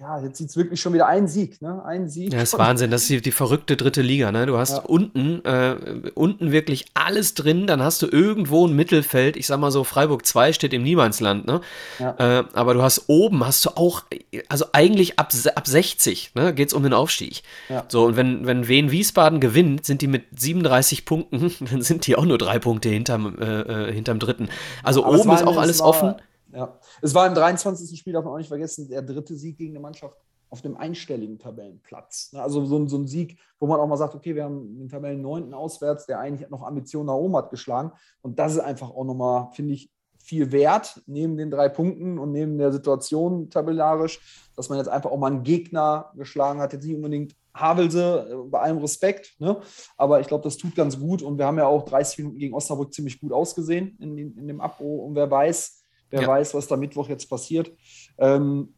ja, jetzt sieht es wirklich schon wieder ein Sieg, ne? Ein Sieg. Ja, ist Wahnsinn. Das ist die, die verrückte dritte Liga, ne? Du hast ja. unten, äh, unten wirklich alles drin, dann hast du irgendwo ein Mittelfeld. Ich sag mal so, Freiburg 2 steht im Niemandsland, ne? Ja. Äh, aber du hast oben, hast du auch, also eigentlich ab, ab 60, ne? Geht es um den Aufstieg. Ja. So, und wenn, wenn Wien Wiesbaden gewinnt, sind die mit 37 Punkten, dann sind die auch nur drei Punkte hinterm, äh, äh hinterm dritten. Also aber oben ist auch alles offen. Ja. Es war im 23. Spiel, darf man auch nicht vergessen, der dritte Sieg gegen eine Mannschaft auf dem einstelligen Tabellenplatz. Ne, also so, so, ein Sieg, wo man auch mal sagt, okay, wir haben den Tabellen 9. auswärts, der eigentlich noch Ambitionen nach oben hat geschlagen. Und das ist einfach auch nochmal, finde ich, viel wert, neben den drei Punkten und neben der Situation tabellarisch, dass man jetzt einfach auch mal einen Gegner geschlagen hat, jetzt nicht unbedingt Havelse, äh, bei allem Respekt, ne? aber ich glaube, das tut ganz gut und wir haben ja auch 30 Minuten gegen Osnabrück ziemlich gut ausgesehen in, in dem Abbruch und wer weiß, Wer ja. weiß, was da Mittwoch jetzt passiert. Ähm,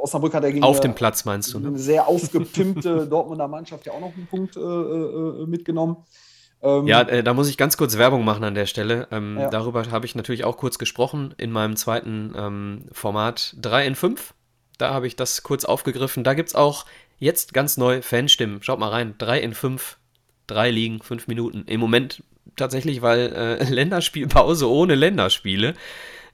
Osnabrück hat ja gegen auf dem Platz meinst du ne? eine sehr aufgepimpte Dortmunder Mannschaft ja auch noch einen Punkt äh, äh, mitgenommen. Ähm, ja, äh, da muss ich ganz kurz Werbung machen an der Stelle. Ähm, ja. Darüber habe ich natürlich auch kurz gesprochen in meinem zweiten ähm, Format 3 in 5. Da habe ich das kurz aufgegriffen. Da gibt es auch jetzt ganz neu Fanstimmen. Schaut mal rein. 3 in 5, drei Ligen, fünf Minuten. Im Moment tatsächlich, weil äh, Länderspielpause ohne Länderspiele.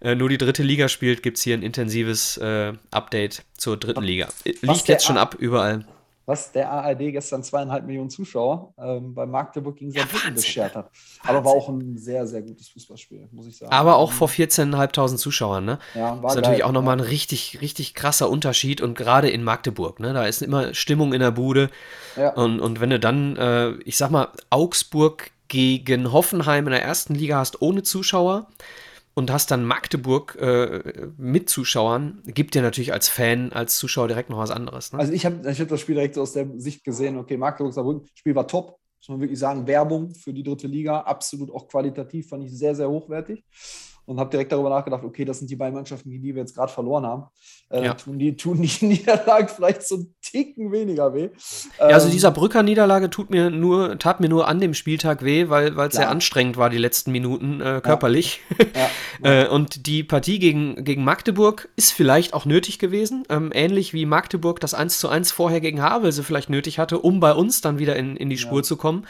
Äh, nur die dritte Liga spielt, gibt es hier ein intensives äh, Update zur dritten Liga. Liegt jetzt schon ab überall. was der ARD gestern zweieinhalb Millionen Zuschauer ähm, bei Magdeburg gegen Saarbrücken ja, beschert hat. Aber war auch ein sehr, sehr gutes Fußballspiel, muss ich sagen. Aber auch vor 14.500 Zuschauern, ne? Ja, war das ist geil, natürlich auch nochmal ein richtig, richtig krasser Unterschied und gerade in Magdeburg, ne? Da ist immer Stimmung in der Bude. Ja. Und, und wenn du dann, äh, ich sag mal, Augsburg gegen Hoffenheim in der ersten Liga hast ohne Zuschauer, und hast dann Magdeburg äh, mit Zuschauern, gibt dir natürlich als Fan, als Zuschauer direkt noch was anderes. Ne? Also ich habe ich hab das Spiel direkt aus der Sicht gesehen, okay, Magdeburg Saarbrücken, Spiel war top, muss man wirklich sagen, Werbung für die dritte Liga, absolut auch qualitativ, fand ich sehr, sehr hochwertig und habe direkt darüber nachgedacht, okay, das sind die beiden Mannschaften, die wir jetzt gerade verloren haben. Äh, ja. tun, die, tun die Niederlagen vielleicht so einen Ticken weniger weh. Ja, also ähm, dieser Brücker Niederlage tut mir nur, tat mir nur an dem Spieltag weh, weil es sehr anstrengend war, die letzten Minuten äh, körperlich. Ja. äh, und die Partie gegen, gegen Magdeburg ist vielleicht auch nötig gewesen, ähm, ähnlich wie Magdeburg das 1 zu 1 vorher gegen Havelse vielleicht nötig hatte, um bei uns dann wieder in, in die Spur zu kommen.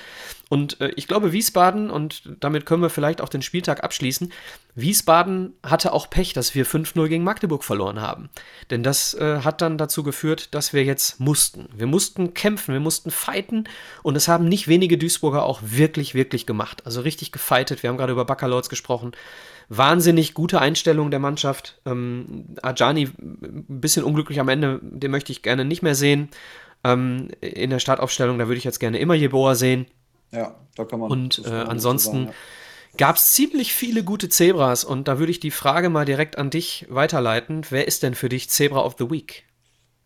Und äh, ich glaube, Wiesbaden, und damit können wir vielleicht auch den Spieltag abschließen, Wiesbaden hatte auch Pech, dass wir 5-0 gegen Magdeburg verloren haben. Denn das äh, hat dann dazu geführt, dass wir jetzt mussten. Wir mussten kämpfen, wir mussten fighten und es haben nicht wenige Duisburger auch wirklich, wirklich gemacht. Also richtig gefightet. Wir haben gerade über Baccalords gesprochen. Wahnsinnig gute Einstellung der Mannschaft. Ähm, Ajani ein bisschen unglücklich am Ende, den möchte ich gerne nicht mehr sehen. Ähm, in der Startaufstellung, da würde ich jetzt gerne immer Jeboa sehen. Ja, da kann man. Und äh, ansonsten ja. gab es ziemlich viele gute Zebras und da würde ich die Frage mal direkt an dich weiterleiten. Wer ist denn für dich Zebra of the Week?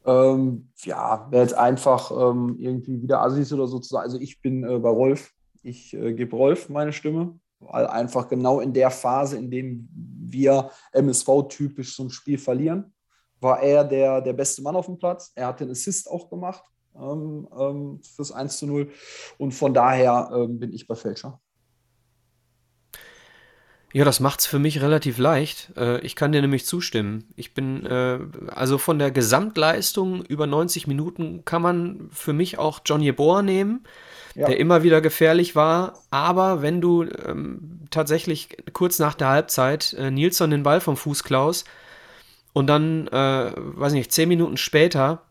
Ähm, ja, wer jetzt einfach ähm, irgendwie wieder Assis oder so zu sagen. Also ich bin äh, bei Rolf. Ich äh, gebe Rolf meine Stimme, weil einfach genau in der Phase, in dem wir MSV-typisch so ein Spiel verlieren, war er der, der beste Mann auf dem Platz. Er hat den Assist auch gemacht ähm, ähm, fürs 1 zu 0. Und von daher ähm, bin ich bei Fälscher. Ja, das macht es für mich relativ leicht. Äh, ich kann dir nämlich zustimmen. Ich bin, äh, also von der Gesamtleistung über 90 Minuten kann man für mich auch John Jeboa nehmen, ja. der immer wieder gefährlich war. Aber wenn du ähm, tatsächlich kurz nach der Halbzeit äh, Nilsson den Ball vom Fuß klaust und dann, äh, weiß nicht, 10 Minuten später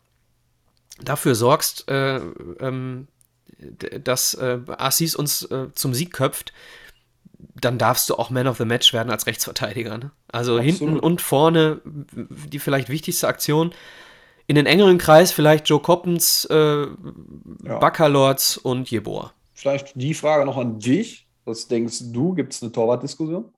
dafür sorgst, äh, ähm, dass äh, Assis uns äh, zum Sieg köpft, dann darfst du auch Man of the Match werden als Rechtsverteidiger. Ne? Also Absolut. hinten und vorne die vielleicht wichtigste Aktion. In den engeren Kreis vielleicht Joe Coppens, äh, ja. Baccalords und Jeboa. Vielleicht die Frage noch an dich. Was denkst du? Gibt es eine Torwartdiskussion?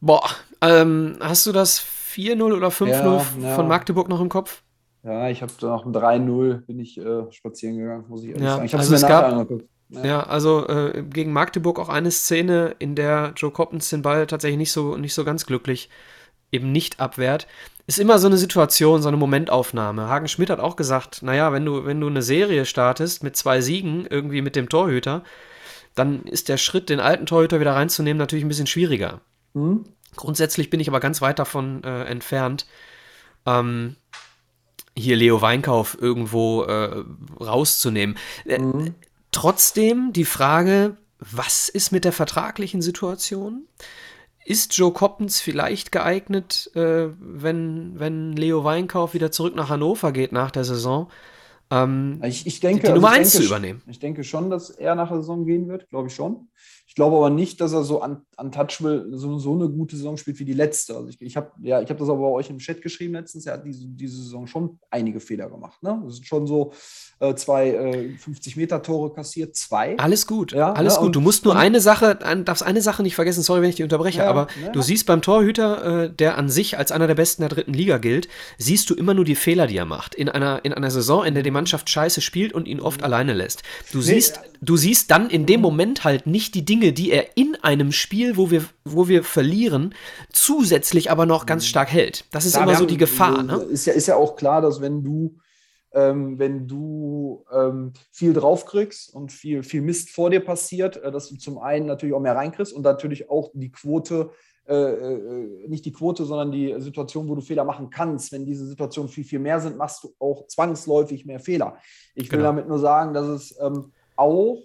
Boah, ähm, hast du das 4-0 oder 5-0 ja, ja. von Magdeburg noch im Kopf? Ja, ich habe nach dem 3-0 bin ich äh, spazieren gegangen, muss ich ehrlich ja, sagen. Ich habe also es mir nachher angeguckt. Ja. ja, also äh, gegen Magdeburg auch eine Szene, in der Joe Coppens den Ball tatsächlich nicht so, nicht so ganz glücklich eben nicht abwehrt. Ist immer so eine Situation, so eine Momentaufnahme. Hagen Schmidt hat auch gesagt, naja, wenn du, wenn du eine Serie startest mit zwei Siegen, irgendwie mit dem Torhüter, dann ist der Schritt, den alten Torhüter wieder reinzunehmen, natürlich ein bisschen schwieriger. Mhm. Grundsätzlich bin ich aber ganz weit davon äh, entfernt. Ähm, hier Leo Weinkauf irgendwo äh, rauszunehmen. Äh, mhm. Trotzdem die Frage, was ist mit der vertraglichen Situation? Ist Joe Coppens vielleicht geeignet, äh, wenn, wenn Leo Weinkauf wieder zurück nach Hannover geht nach der Saison? Ähm, ich, ich denke, die, die Nummer also 1 zu übernehmen. Ich denke schon, dass er nach der Saison gehen wird, glaube ich schon. Ich glaube aber nicht, dass er so untouchable so, so eine gute Saison spielt wie die letzte. Also ich, ich habe ja, hab das aber bei euch im Chat geschrieben letztens. Er hat diese, diese Saison schon einige Fehler gemacht. Ne? Das sind schon so äh, zwei äh, 50-Meter-Tore kassiert, zwei. Alles gut, ja, alles ne? gut. Du musst nur eine Sache, ein, darfst eine Sache nicht vergessen, sorry, wenn ich dich unterbreche, ja, aber ne? du siehst beim Torhüter, äh, der an sich als einer der Besten der dritten Liga gilt, siehst du immer nur die Fehler, die er macht. In einer, in einer Saison, in der die Mannschaft scheiße spielt und ihn oft mhm. alleine lässt. Du, nee, siehst, du siehst dann in dem Moment halt nicht die Dinge, die er in einem Spiel, wo wir, wo wir verlieren, zusätzlich aber noch ganz mhm. stark hält. Das ist Klar, immer so die Gefahr. Ne? Ist, ja, ist ja auch klar, dass wenn du ähm, wenn du ähm, viel draufkriegst und viel, viel Mist vor dir passiert, äh, dass du zum einen natürlich auch mehr reinkriegst und natürlich auch die Quote, äh, äh, nicht die Quote, sondern die Situation, wo du Fehler machen kannst. Wenn diese Situationen viel, viel mehr sind, machst du auch zwangsläufig mehr Fehler. Ich will genau. damit nur sagen, dass es ähm, auch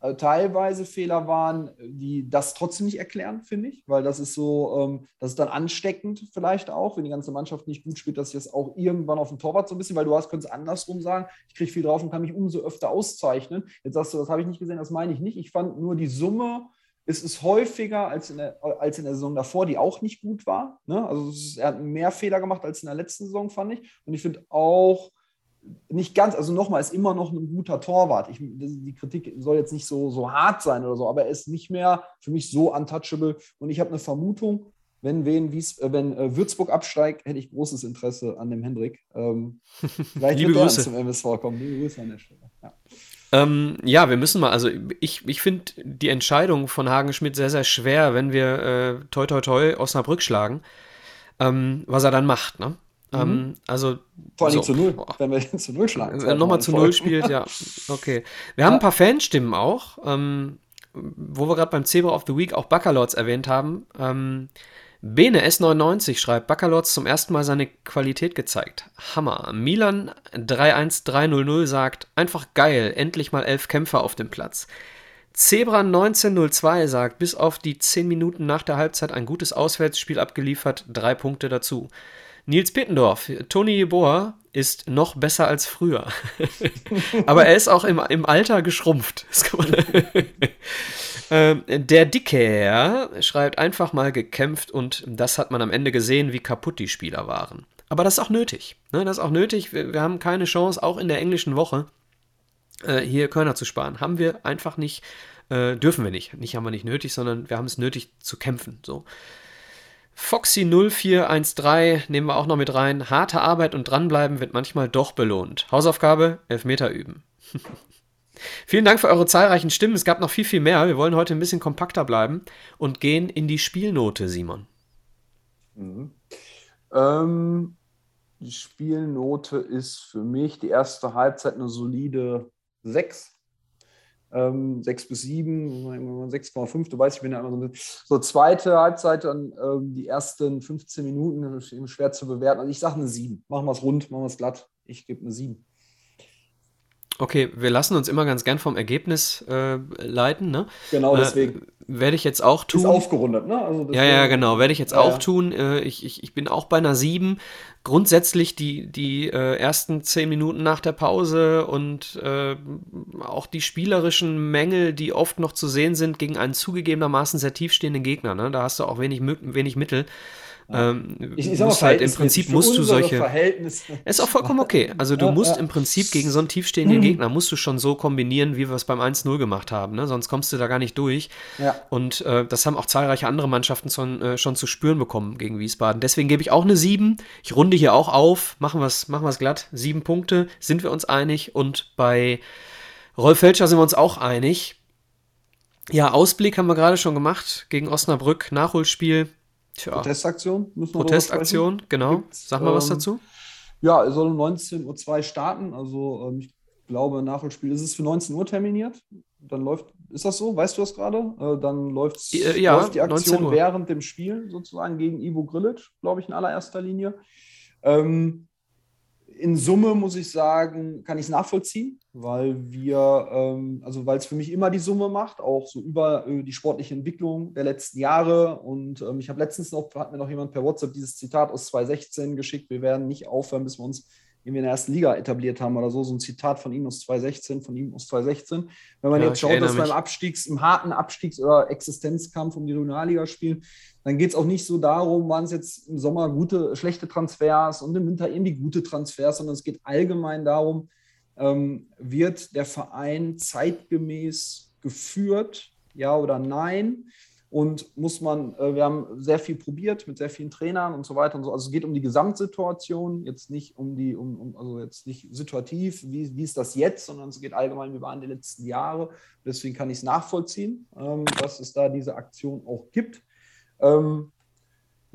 äh, teilweise Fehler waren, die das trotzdem nicht erklären, finde ich, weil das ist so, ähm, das ist dann ansteckend vielleicht auch, wenn die ganze Mannschaft nicht gut spielt, dass sich das auch irgendwann auf dem Torwart so ein bisschen, weil du hast, könntest andersrum sagen, ich kriege viel drauf und kann mich umso öfter auszeichnen. Jetzt sagst du, das habe ich nicht gesehen, das meine ich nicht. Ich fand nur die Summe ist es häufiger als in, der, als in der Saison davor, die auch nicht gut war. Ne? Also ist, er hat mehr Fehler gemacht als in der letzten Saison, fand ich. Und ich finde auch, nicht ganz, also nochmal, ist immer noch ein guter Torwart. Ich, die Kritik soll jetzt nicht so, so hart sein oder so, aber er ist nicht mehr für mich so untouchable. Und ich habe eine Vermutung, wenn, wen, Wies, äh, wenn äh, Würzburg absteigt, hätte ich großes Interesse an dem Hendrik. Ähm, vielleicht Liebe er zum MSV kommen. Liebe Grüße an der Stelle. Ja. Ähm, ja, wir müssen mal, also ich, ich finde die Entscheidung von Hagen Schmidt sehr, sehr schwer, wenn wir äh, toi toi toi Osnabrück schlagen, ähm, was er dann macht, ne? Mhm. Ähm, also, Vor allem so. zu null, wenn wir zu null schlagen. Wenn er nochmal zu null spielt, ja. Okay. Wir ja. haben ein paar Fanstimmen auch, ähm, wo wir gerade beim Zebra of the Week auch Baccalords erwähnt haben. Ähm, Bene S99 schreibt, Baccalords zum ersten Mal seine Qualität gezeigt. Hammer. Milan 31300 sagt, einfach geil, endlich mal elf Kämpfer auf dem Platz. Zebra 1902 sagt, bis auf die 10 Minuten nach der Halbzeit ein gutes Auswärtsspiel abgeliefert, drei Punkte dazu. Nils Pittendorf, Toni Jeboa ist noch besser als früher. Aber er ist auch im, im Alter geschrumpft. ähm, der Dicke schreibt einfach mal gekämpft und das hat man am Ende gesehen, wie kaputt die Spieler waren. Aber das ist auch nötig. Ne? Das ist auch nötig. Wir, wir, haben keine Chance, auch in der englischen Woche, äh, hier Körner zu sparen. Haben wir einfach nicht, äh, dürfen wir nicht. Nicht haben wir nicht nötig, sondern wir haben es nötig zu kämpfen. So. Foxy0413 nehmen wir auch noch mit rein. Harte Arbeit und dranbleiben wird manchmal doch belohnt. Hausaufgabe: Elfmeter üben. Vielen Dank für eure zahlreichen Stimmen. Es gab noch viel, viel mehr. Wir wollen heute ein bisschen kompakter bleiben und gehen in die Spielnote, Simon. Mhm. Ähm, die Spielnote ist für mich die erste Halbzeit eine solide 6 ähm, 6 bis 7, 6,5, du weißt, ich bin ja immer so ein. So, zweite Halbzeit, dann ähm, die ersten 15 Minuten, schwer zu bewerten. Also ich sage eine 7. Machen wir es rund, machen wir es glatt. Ich gebe eine 7. Okay, wir lassen uns immer ganz gern vom Ergebnis äh, leiten, ne? Genau, äh, deswegen. Äh, werde ich jetzt auch tun. Ist aufgerundet, ne? Also ja, ja, genau. Werde ich jetzt ja, auch ja. tun. Äh, ich, ich, ich bin auch bei einer 7. Grundsätzlich die, die äh, ersten 10 Minuten nach der Pause und äh, auch die spielerischen Mängel, die oft noch zu sehen sind gegen einen zugegebenermaßen sehr tiefstehenden Gegner. Ne? Da hast du auch wenig, wenig Mittel. Ähm, ich, ich musst halt im Prinzip musst du solche. Ist auch vollkommen okay. Also du ja, musst ja. im Prinzip gegen so einen tiefstehenden mhm. Gegner musst du schon so kombinieren, wie wir es beim 1-0 gemacht haben. Ne? Sonst kommst du da gar nicht durch. Ja. Und äh, das haben auch zahlreiche andere Mannschaften schon, äh, schon zu spüren bekommen gegen Wiesbaden. Deswegen gebe ich auch eine 7. Ich runde hier auch auf. Machen wir es machen glatt. Sieben Punkte, sind wir uns einig. Und bei Rolf Felscher sind wir uns auch einig. Ja, Ausblick haben wir gerade schon gemacht gegen Osnabrück, Nachholspiel. Tja. Protestaktion müssen wir Protestaktion, genau. Gibt's, Sag mal was ähm, dazu. Ja, es soll um 19.02 Uhr starten. Also ähm, ich glaube, Nachholspiel ist es für 19 Uhr terminiert. Dann läuft, ist das so? Weißt du das gerade? Äh, dann läuft, äh, ja, läuft die Aktion während dem Spiel sozusagen gegen Ivo Grilic, glaube ich, in allererster Linie. Ähm, in Summe muss ich sagen, kann ich es nachvollziehen, weil wir, ähm, also weil es für mich immer die Summe macht, auch so über äh, die sportliche Entwicklung der letzten Jahre. Und ähm, ich habe letztens noch, hat mir noch jemand per WhatsApp dieses Zitat aus 2016 geschickt, wir werden nicht aufhören, bis wir uns irgendwie in der ersten Liga etabliert haben oder so, so ein Zitat von ihm aus 2016, von ihm aus 2016. Wenn man ja, jetzt schaut, dass beim Abstiegs, im harten Abstiegs- oder Existenzkampf um die Regionalliga spielen, dann geht es auch nicht so darum, waren es jetzt im Sommer gute, schlechte Transfers und im Winter irgendwie gute Transfers, sondern es geht allgemein darum, ähm, wird der Verein zeitgemäß geführt, ja oder nein? Und muss man, äh, wir haben sehr viel probiert mit sehr vielen Trainern und so weiter und so. Also es geht um die Gesamtsituation, jetzt nicht um die, um, um also jetzt nicht situativ, wie, wie ist das jetzt, sondern es geht allgemein, wie waren die letzten Jahre. Deswegen kann ich es nachvollziehen, ähm, dass es da diese Aktion auch gibt. Ähm,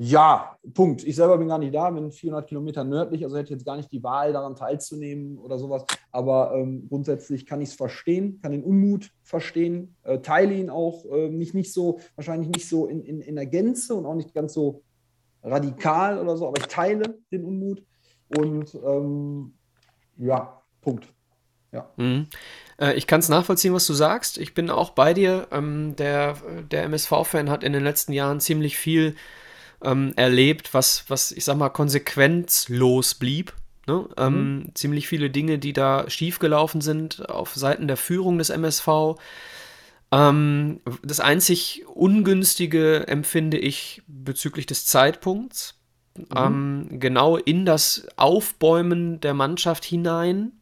ja, Punkt. Ich selber bin gar nicht da, bin 400 Kilometer nördlich, also hätte ich jetzt gar nicht die Wahl, daran teilzunehmen oder sowas. Aber ähm, grundsätzlich kann ich es verstehen, kann den Unmut verstehen, äh, teile ihn auch äh, nicht, nicht so, wahrscheinlich nicht so in, in, in der Gänze und auch nicht ganz so radikal oder so, aber ich teile den Unmut und ähm, ja, Punkt. Ja. Mhm. Äh, ich kann es nachvollziehen, was du sagst. Ich bin auch bei dir. Ähm, der der MSV-Fan hat in den letzten Jahren ziemlich viel ähm, erlebt, was, was, ich sag mal, konsequenzlos blieb. Ne? Ähm, mhm. ziemlich viele Dinge, die da schiefgelaufen sind auf Seiten der Führung des MSV. Ähm, das einzig Ungünstige empfinde ich bezüglich des Zeitpunkts. Mhm. Ähm, genau in das Aufbäumen der Mannschaft hinein,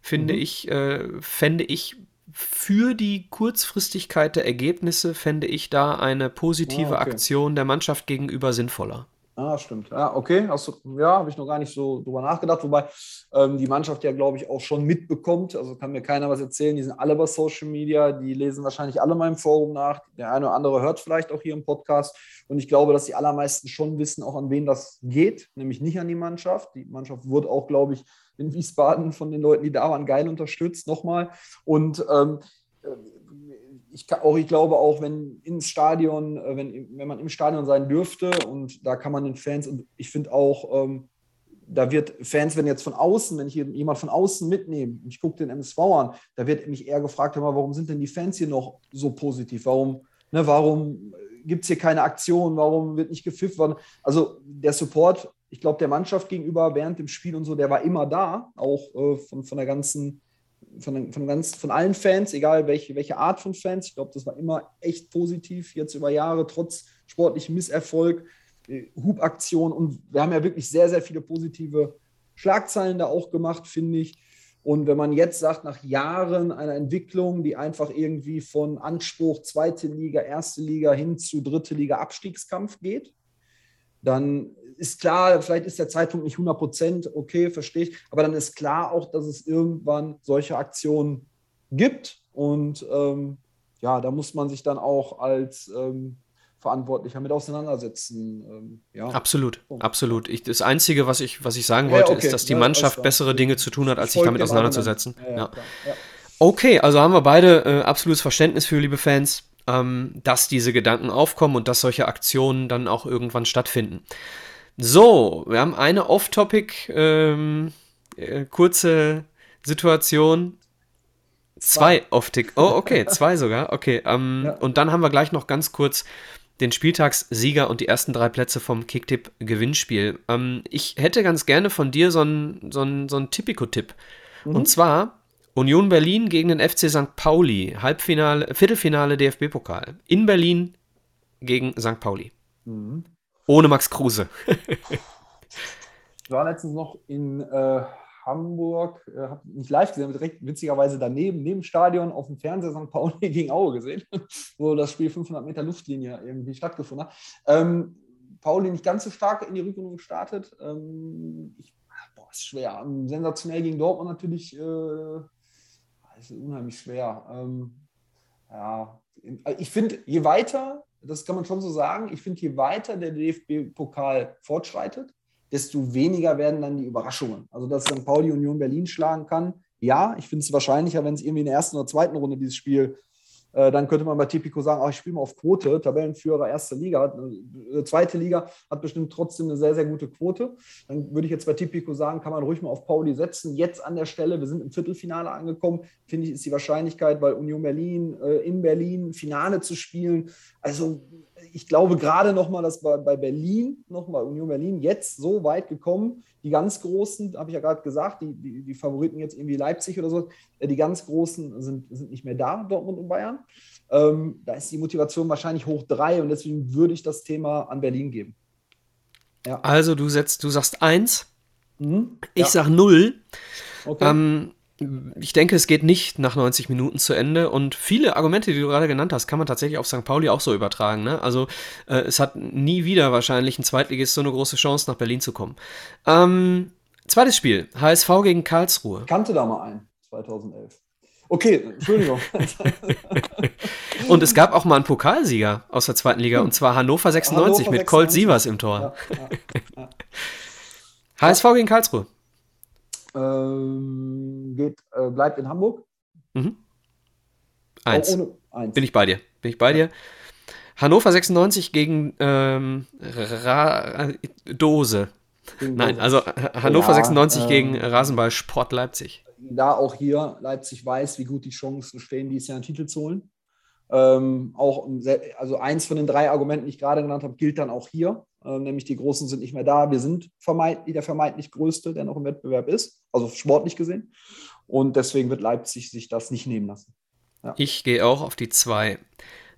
finde mhm. ich, äh, fände ich für die Kurzfristigkeit der Ergebnisse, fände ich da eine positive ah, okay. Aktion der Mannschaft gegenüber sinnvoller. Ah, stimmt. Ja, okay. Du, ja, habe ich noch gar nicht so drüber nachgedacht. Wobei ähm, die Mannschaft ja, glaube ich, auch schon mitbekommt. Also kann mir keiner was erzählen. Die sind alle bei Social Media. Die lesen wahrscheinlich alle meinem Forum nach. Der eine oder andere hört vielleicht auch hier im Podcast. Und ich glaube, dass die allermeisten schon wissen, auch an wen das geht. Nämlich nicht an die Mannschaft. Die Mannschaft wird auch, glaube ich, in Wiesbaden von den Leuten, die da waren, geil unterstützt. Nochmal. Und ähm, ich, auch, ich glaube auch, wenn ins Stadion, äh, wenn, wenn man im Stadion sein dürfte und da kann man den Fans, und ich finde auch, ähm, da wird Fans, wenn jetzt von außen, wenn ich jemand von außen mitnehme, ich gucke den MSV an, da wird mich eher gefragt, warum sind denn die Fans hier noch so positiv? Warum, ne, warum gibt es hier keine Aktion? Warum wird nicht gepfifft worden? Also der Support, ich glaube, der Mannschaft gegenüber während dem Spiel und so, der war immer da, auch äh, von, von der ganzen von, von, ganz, von allen Fans, egal welche, welche Art von Fans. Ich glaube, das war immer echt positiv, jetzt über Jahre, trotz sportlichem Misserfolg, äh, Hubaktion. Und wir haben ja wirklich sehr, sehr viele positive Schlagzeilen da auch gemacht, finde ich. Und wenn man jetzt sagt, nach Jahren einer Entwicklung, die einfach irgendwie von Anspruch zweite Liga, erste Liga hin zu dritte Liga Abstiegskampf geht, dann ist klar, vielleicht ist der Zeitpunkt nicht 100 Prozent, okay, verstehe ich, aber dann ist klar auch, dass es irgendwann solche Aktionen gibt und ähm, ja, da muss man sich dann auch als ähm, Verantwortlicher mit auseinandersetzen. Ähm, ja. Absolut, Punkt. absolut. Ich, das Einzige, was ich, was ich sagen wollte, ja, okay. ist, dass die Mannschaft ja, bessere Dinge zu tun hat, als sich damit auseinanderzusetzen. Ja, okay, also haben wir beide äh, absolutes Verständnis für, liebe Fans, ähm, dass diese Gedanken aufkommen und dass solche Aktionen dann auch irgendwann stattfinden. So, wir haben eine Off-Topic, ähm, äh, kurze Situation. Zwei Off-Tick. Oh, okay, zwei sogar. Okay, ähm, ja. und dann haben wir gleich noch ganz kurz den Spieltagssieger und die ersten drei Plätze vom Kicktipp-Gewinnspiel. Ähm, ich hätte ganz gerne von dir so einen so so ein Tipico-Tipp. Mhm. Und zwar Union Berlin gegen den FC St. Pauli, Halbfinale, Viertelfinale DFB-Pokal. In Berlin gegen St. Pauli. Mhm. Ohne Max Kruse. ich war letztens noch in äh, Hamburg, äh, habe nicht live gesehen, aber direkt witzigerweise daneben, neben Stadion auf dem Fernseher St. Pauli gegen Aue gesehen, wo das Spiel 500 Meter Luftlinie irgendwie stattgefunden hat. Ähm, Pauli nicht ganz so stark in die Rückrunde gestartet. Ähm, ich, boah, ist schwer. Sensationell gegen Dortmund natürlich. Äh, ist unheimlich schwer. Ähm, ja, ich finde, je weiter das kann man schon so sagen. Ich finde, je weiter der DFB-Pokal fortschreitet, desto weniger werden dann die Überraschungen. Also, dass St. Pauli Union Berlin schlagen kann, ja, ich finde es wahrscheinlicher, wenn es irgendwie in der ersten oder zweiten Runde dieses Spiel dann könnte man bei Tipico sagen, ach, ich spiele mal auf Quote, Tabellenführer erste Liga, äh, zweite Liga hat bestimmt trotzdem eine sehr, sehr gute Quote. Dann würde ich jetzt bei Tipico sagen, kann man ruhig mal auf Pauli setzen. Jetzt an der Stelle, wir sind im Viertelfinale angekommen, finde ich, ist die Wahrscheinlichkeit, weil Union Berlin äh, in Berlin Finale zu spielen. Also ich glaube gerade nochmal, dass bei, bei Berlin, nochmal Union Berlin jetzt so weit gekommen, die ganz Großen, habe ich ja gerade gesagt, die, die, die, Favoriten jetzt irgendwie Leipzig oder so, äh, die ganz Großen sind, sind nicht mehr da, Dortmund und Bayern. Ähm, da ist die Motivation wahrscheinlich hoch drei und deswegen würde ich das Thema an Berlin geben. Ja. Also du setzt, du sagst eins, mhm, ich ja. sag null. Okay. Ähm, ich denke, es geht nicht nach 90 Minuten zu Ende und viele Argumente, die du gerade genannt hast, kann man tatsächlich auf St. Pauli auch so übertragen. Ne? Also äh, es hat nie wieder wahrscheinlich ein Zweitligist so eine große Chance, nach Berlin zu kommen. Ähm, zweites Spiel, HSV gegen Karlsruhe. Kannte da mal ein, 2011. Okay, Entschuldigung. und es gab auch mal einen Pokalsieger aus der zweiten Liga, und zwar Hannover 96 Hannover mit Colt Sievers im Tor. Ja, ja, ja. HSV gegen Karlsruhe ähm, geht, äh, bleibt in Hamburg. Mhm. Eins. eins. Bin ich bei dir. Bin ich bei dir. Hannover 96 gegen ähm, Ra Dose. Gegen Nein, also Hannover ja, 96 ähm, gegen Rasenball Sport Leipzig. da auch hier Leipzig weiß, wie gut die Chancen stehen, dieses Jahr einen Titel zu holen. Ähm, auch, also eins von den drei Argumenten, die ich gerade genannt habe, gilt dann auch hier, äh, nämlich die Großen sind nicht mehr da. Wir sind vermeintlich, der vermeintlich Größte, der noch im Wettbewerb ist, also sportlich gesehen. Und deswegen wird Leipzig sich das nicht nehmen lassen. Ja. Ich gehe auch auf die zwei.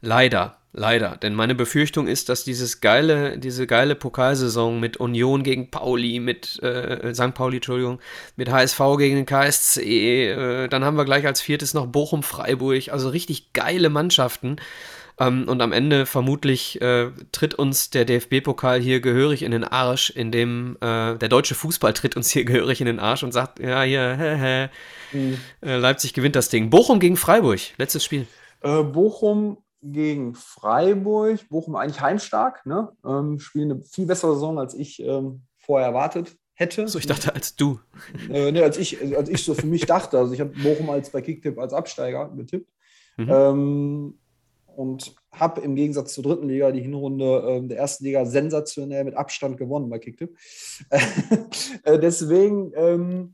Leider, leider. Denn meine Befürchtung ist, dass dieses geile, diese geile Pokalsaison mit Union gegen Pauli, mit äh, St. Pauli, Entschuldigung, mit HSV gegen den KSC, äh, dann haben wir gleich als viertes noch Bochum, Freiburg, also richtig geile Mannschaften. Ähm, und am Ende vermutlich äh, tritt uns der DFB-Pokal hier gehörig in den Arsch, indem äh, der deutsche Fußball tritt uns hier gehörig in den Arsch und sagt, ja, hier, hä, hä. Mhm. Äh, Leipzig gewinnt das Ding. Bochum gegen Freiburg, letztes Spiel. Äh, Bochum gegen Freiburg. Bochum eigentlich heimstark, ne? Ähm, spielen eine viel bessere Saison, als ich ähm, vorher erwartet hätte. So, ich dachte, als du. Äh, ne, als, ich, als ich so für mich dachte. Also ich habe Bochum als bei Kicktipp als Absteiger getippt. Mhm. Ähm, und habe im Gegensatz zur dritten Liga die Hinrunde äh, der ersten Liga sensationell mit Abstand gewonnen bei Kicktipp. äh, deswegen, ähm,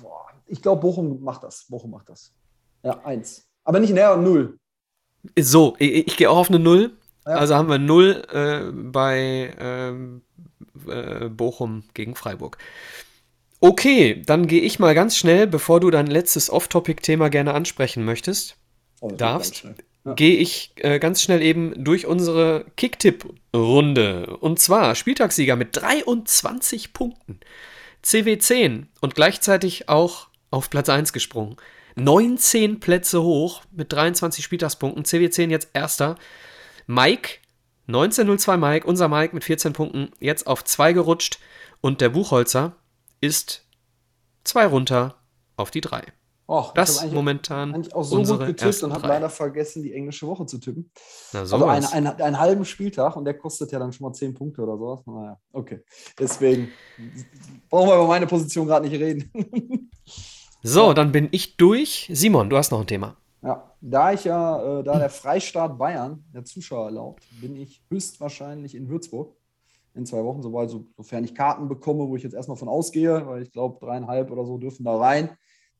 boah, ich glaube, Bochum macht das. Bochum macht das. Ja, eins. Aber nicht näher null. So, ich, ich gehe auch auf eine Null. Ja. Also haben wir Null äh, bei ähm, äh, Bochum gegen Freiburg. Okay, dann gehe ich mal ganz schnell, bevor du dein letztes Off-Topic-Thema gerne ansprechen möchtest, oh, darfst, ja. gehe ich äh, ganz schnell eben durch unsere Kicktipp-Runde. Und zwar Spieltagssieger mit 23 Punkten. CW10 und gleichzeitig auch auf Platz 1 gesprungen. 19 Plätze hoch mit 23 Spieltagspunkten. CW10 jetzt erster. Mike, 1902 Mike, unser Mike mit 14 Punkten, jetzt auf 2 gerutscht. Und der Buchholzer ist 2 runter auf die 3. Och, das eigentlich, momentan eigentlich auch so gut getippt und habe leider vergessen, die englische Woche zu tippen. Na, so also eine, eine, einen halben Spieltag und der kostet ja dann schon mal 10 Punkte oder sowas. Naja, okay. Deswegen brauchen wir über meine Position gerade nicht reden. So, dann bin ich durch. Simon, du hast noch ein Thema. Ja, da ich ja, äh, da der Freistaat Bayern der Zuschauer erlaubt, bin ich höchstwahrscheinlich in Würzburg in zwei Wochen, sobald, so, sofern ich Karten bekomme, wo ich jetzt erstmal von ausgehe, weil ich glaube, dreieinhalb oder so dürfen da rein.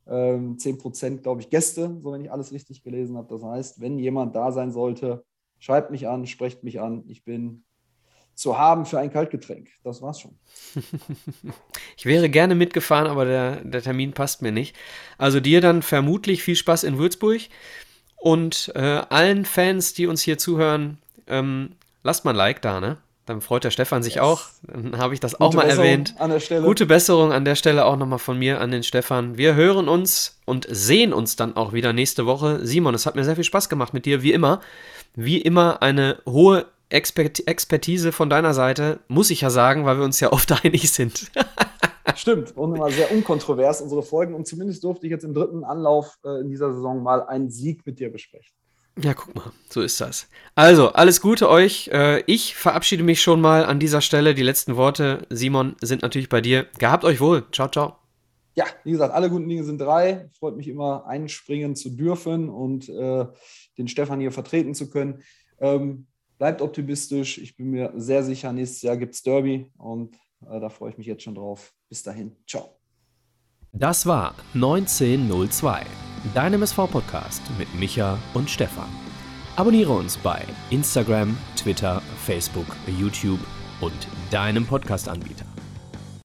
Ähm, 10 Prozent, glaube ich, Gäste, so wenn ich alles richtig gelesen habe. Das heißt, wenn jemand da sein sollte, schreibt mich an, sprecht mich an. Ich bin zu haben für ein Kaltgetränk. Das war's schon. ich wäre gerne mitgefahren, aber der, der Termin passt mir nicht. Also dir dann vermutlich viel Spaß in Würzburg und äh, allen Fans, die uns hier zuhören, ähm, lasst mal ein Like da, ne? Dann freut der Stefan sich yes. auch. Dann habe ich das Gute auch mal Besserung erwähnt. An der Stelle. Gute Besserung an der Stelle auch nochmal von mir an den Stefan. Wir hören uns und sehen uns dann auch wieder nächste Woche. Simon, es hat mir sehr viel Spaß gemacht mit dir, wie immer. Wie immer eine hohe Expertise von deiner Seite, muss ich ja sagen, weil wir uns ja oft einig sind. Stimmt, und immer sehr unkontrovers unsere Folgen. Und zumindest durfte ich jetzt im dritten Anlauf äh, in dieser Saison mal einen Sieg mit dir besprechen. Ja, guck mal, so ist das. Also, alles Gute euch. Äh, ich verabschiede mich schon mal an dieser Stelle. Die letzten Worte, Simon, sind natürlich bei dir. Gehabt euch wohl. Ciao, ciao. Ja, wie gesagt, alle guten Dinge sind drei. Freut mich immer, einspringen zu dürfen und äh, den Stefan hier vertreten zu können. Ähm, bleibt optimistisch. Ich bin mir sehr sicher, nächstes Jahr gibt es Derby und äh, da freue ich mich jetzt schon drauf. Bis dahin. Ciao. Das war 1902, dein MSV-Podcast mit Micha und Stefan. Abonniere uns bei Instagram, Twitter, Facebook, YouTube und deinem Podcast-Anbieter.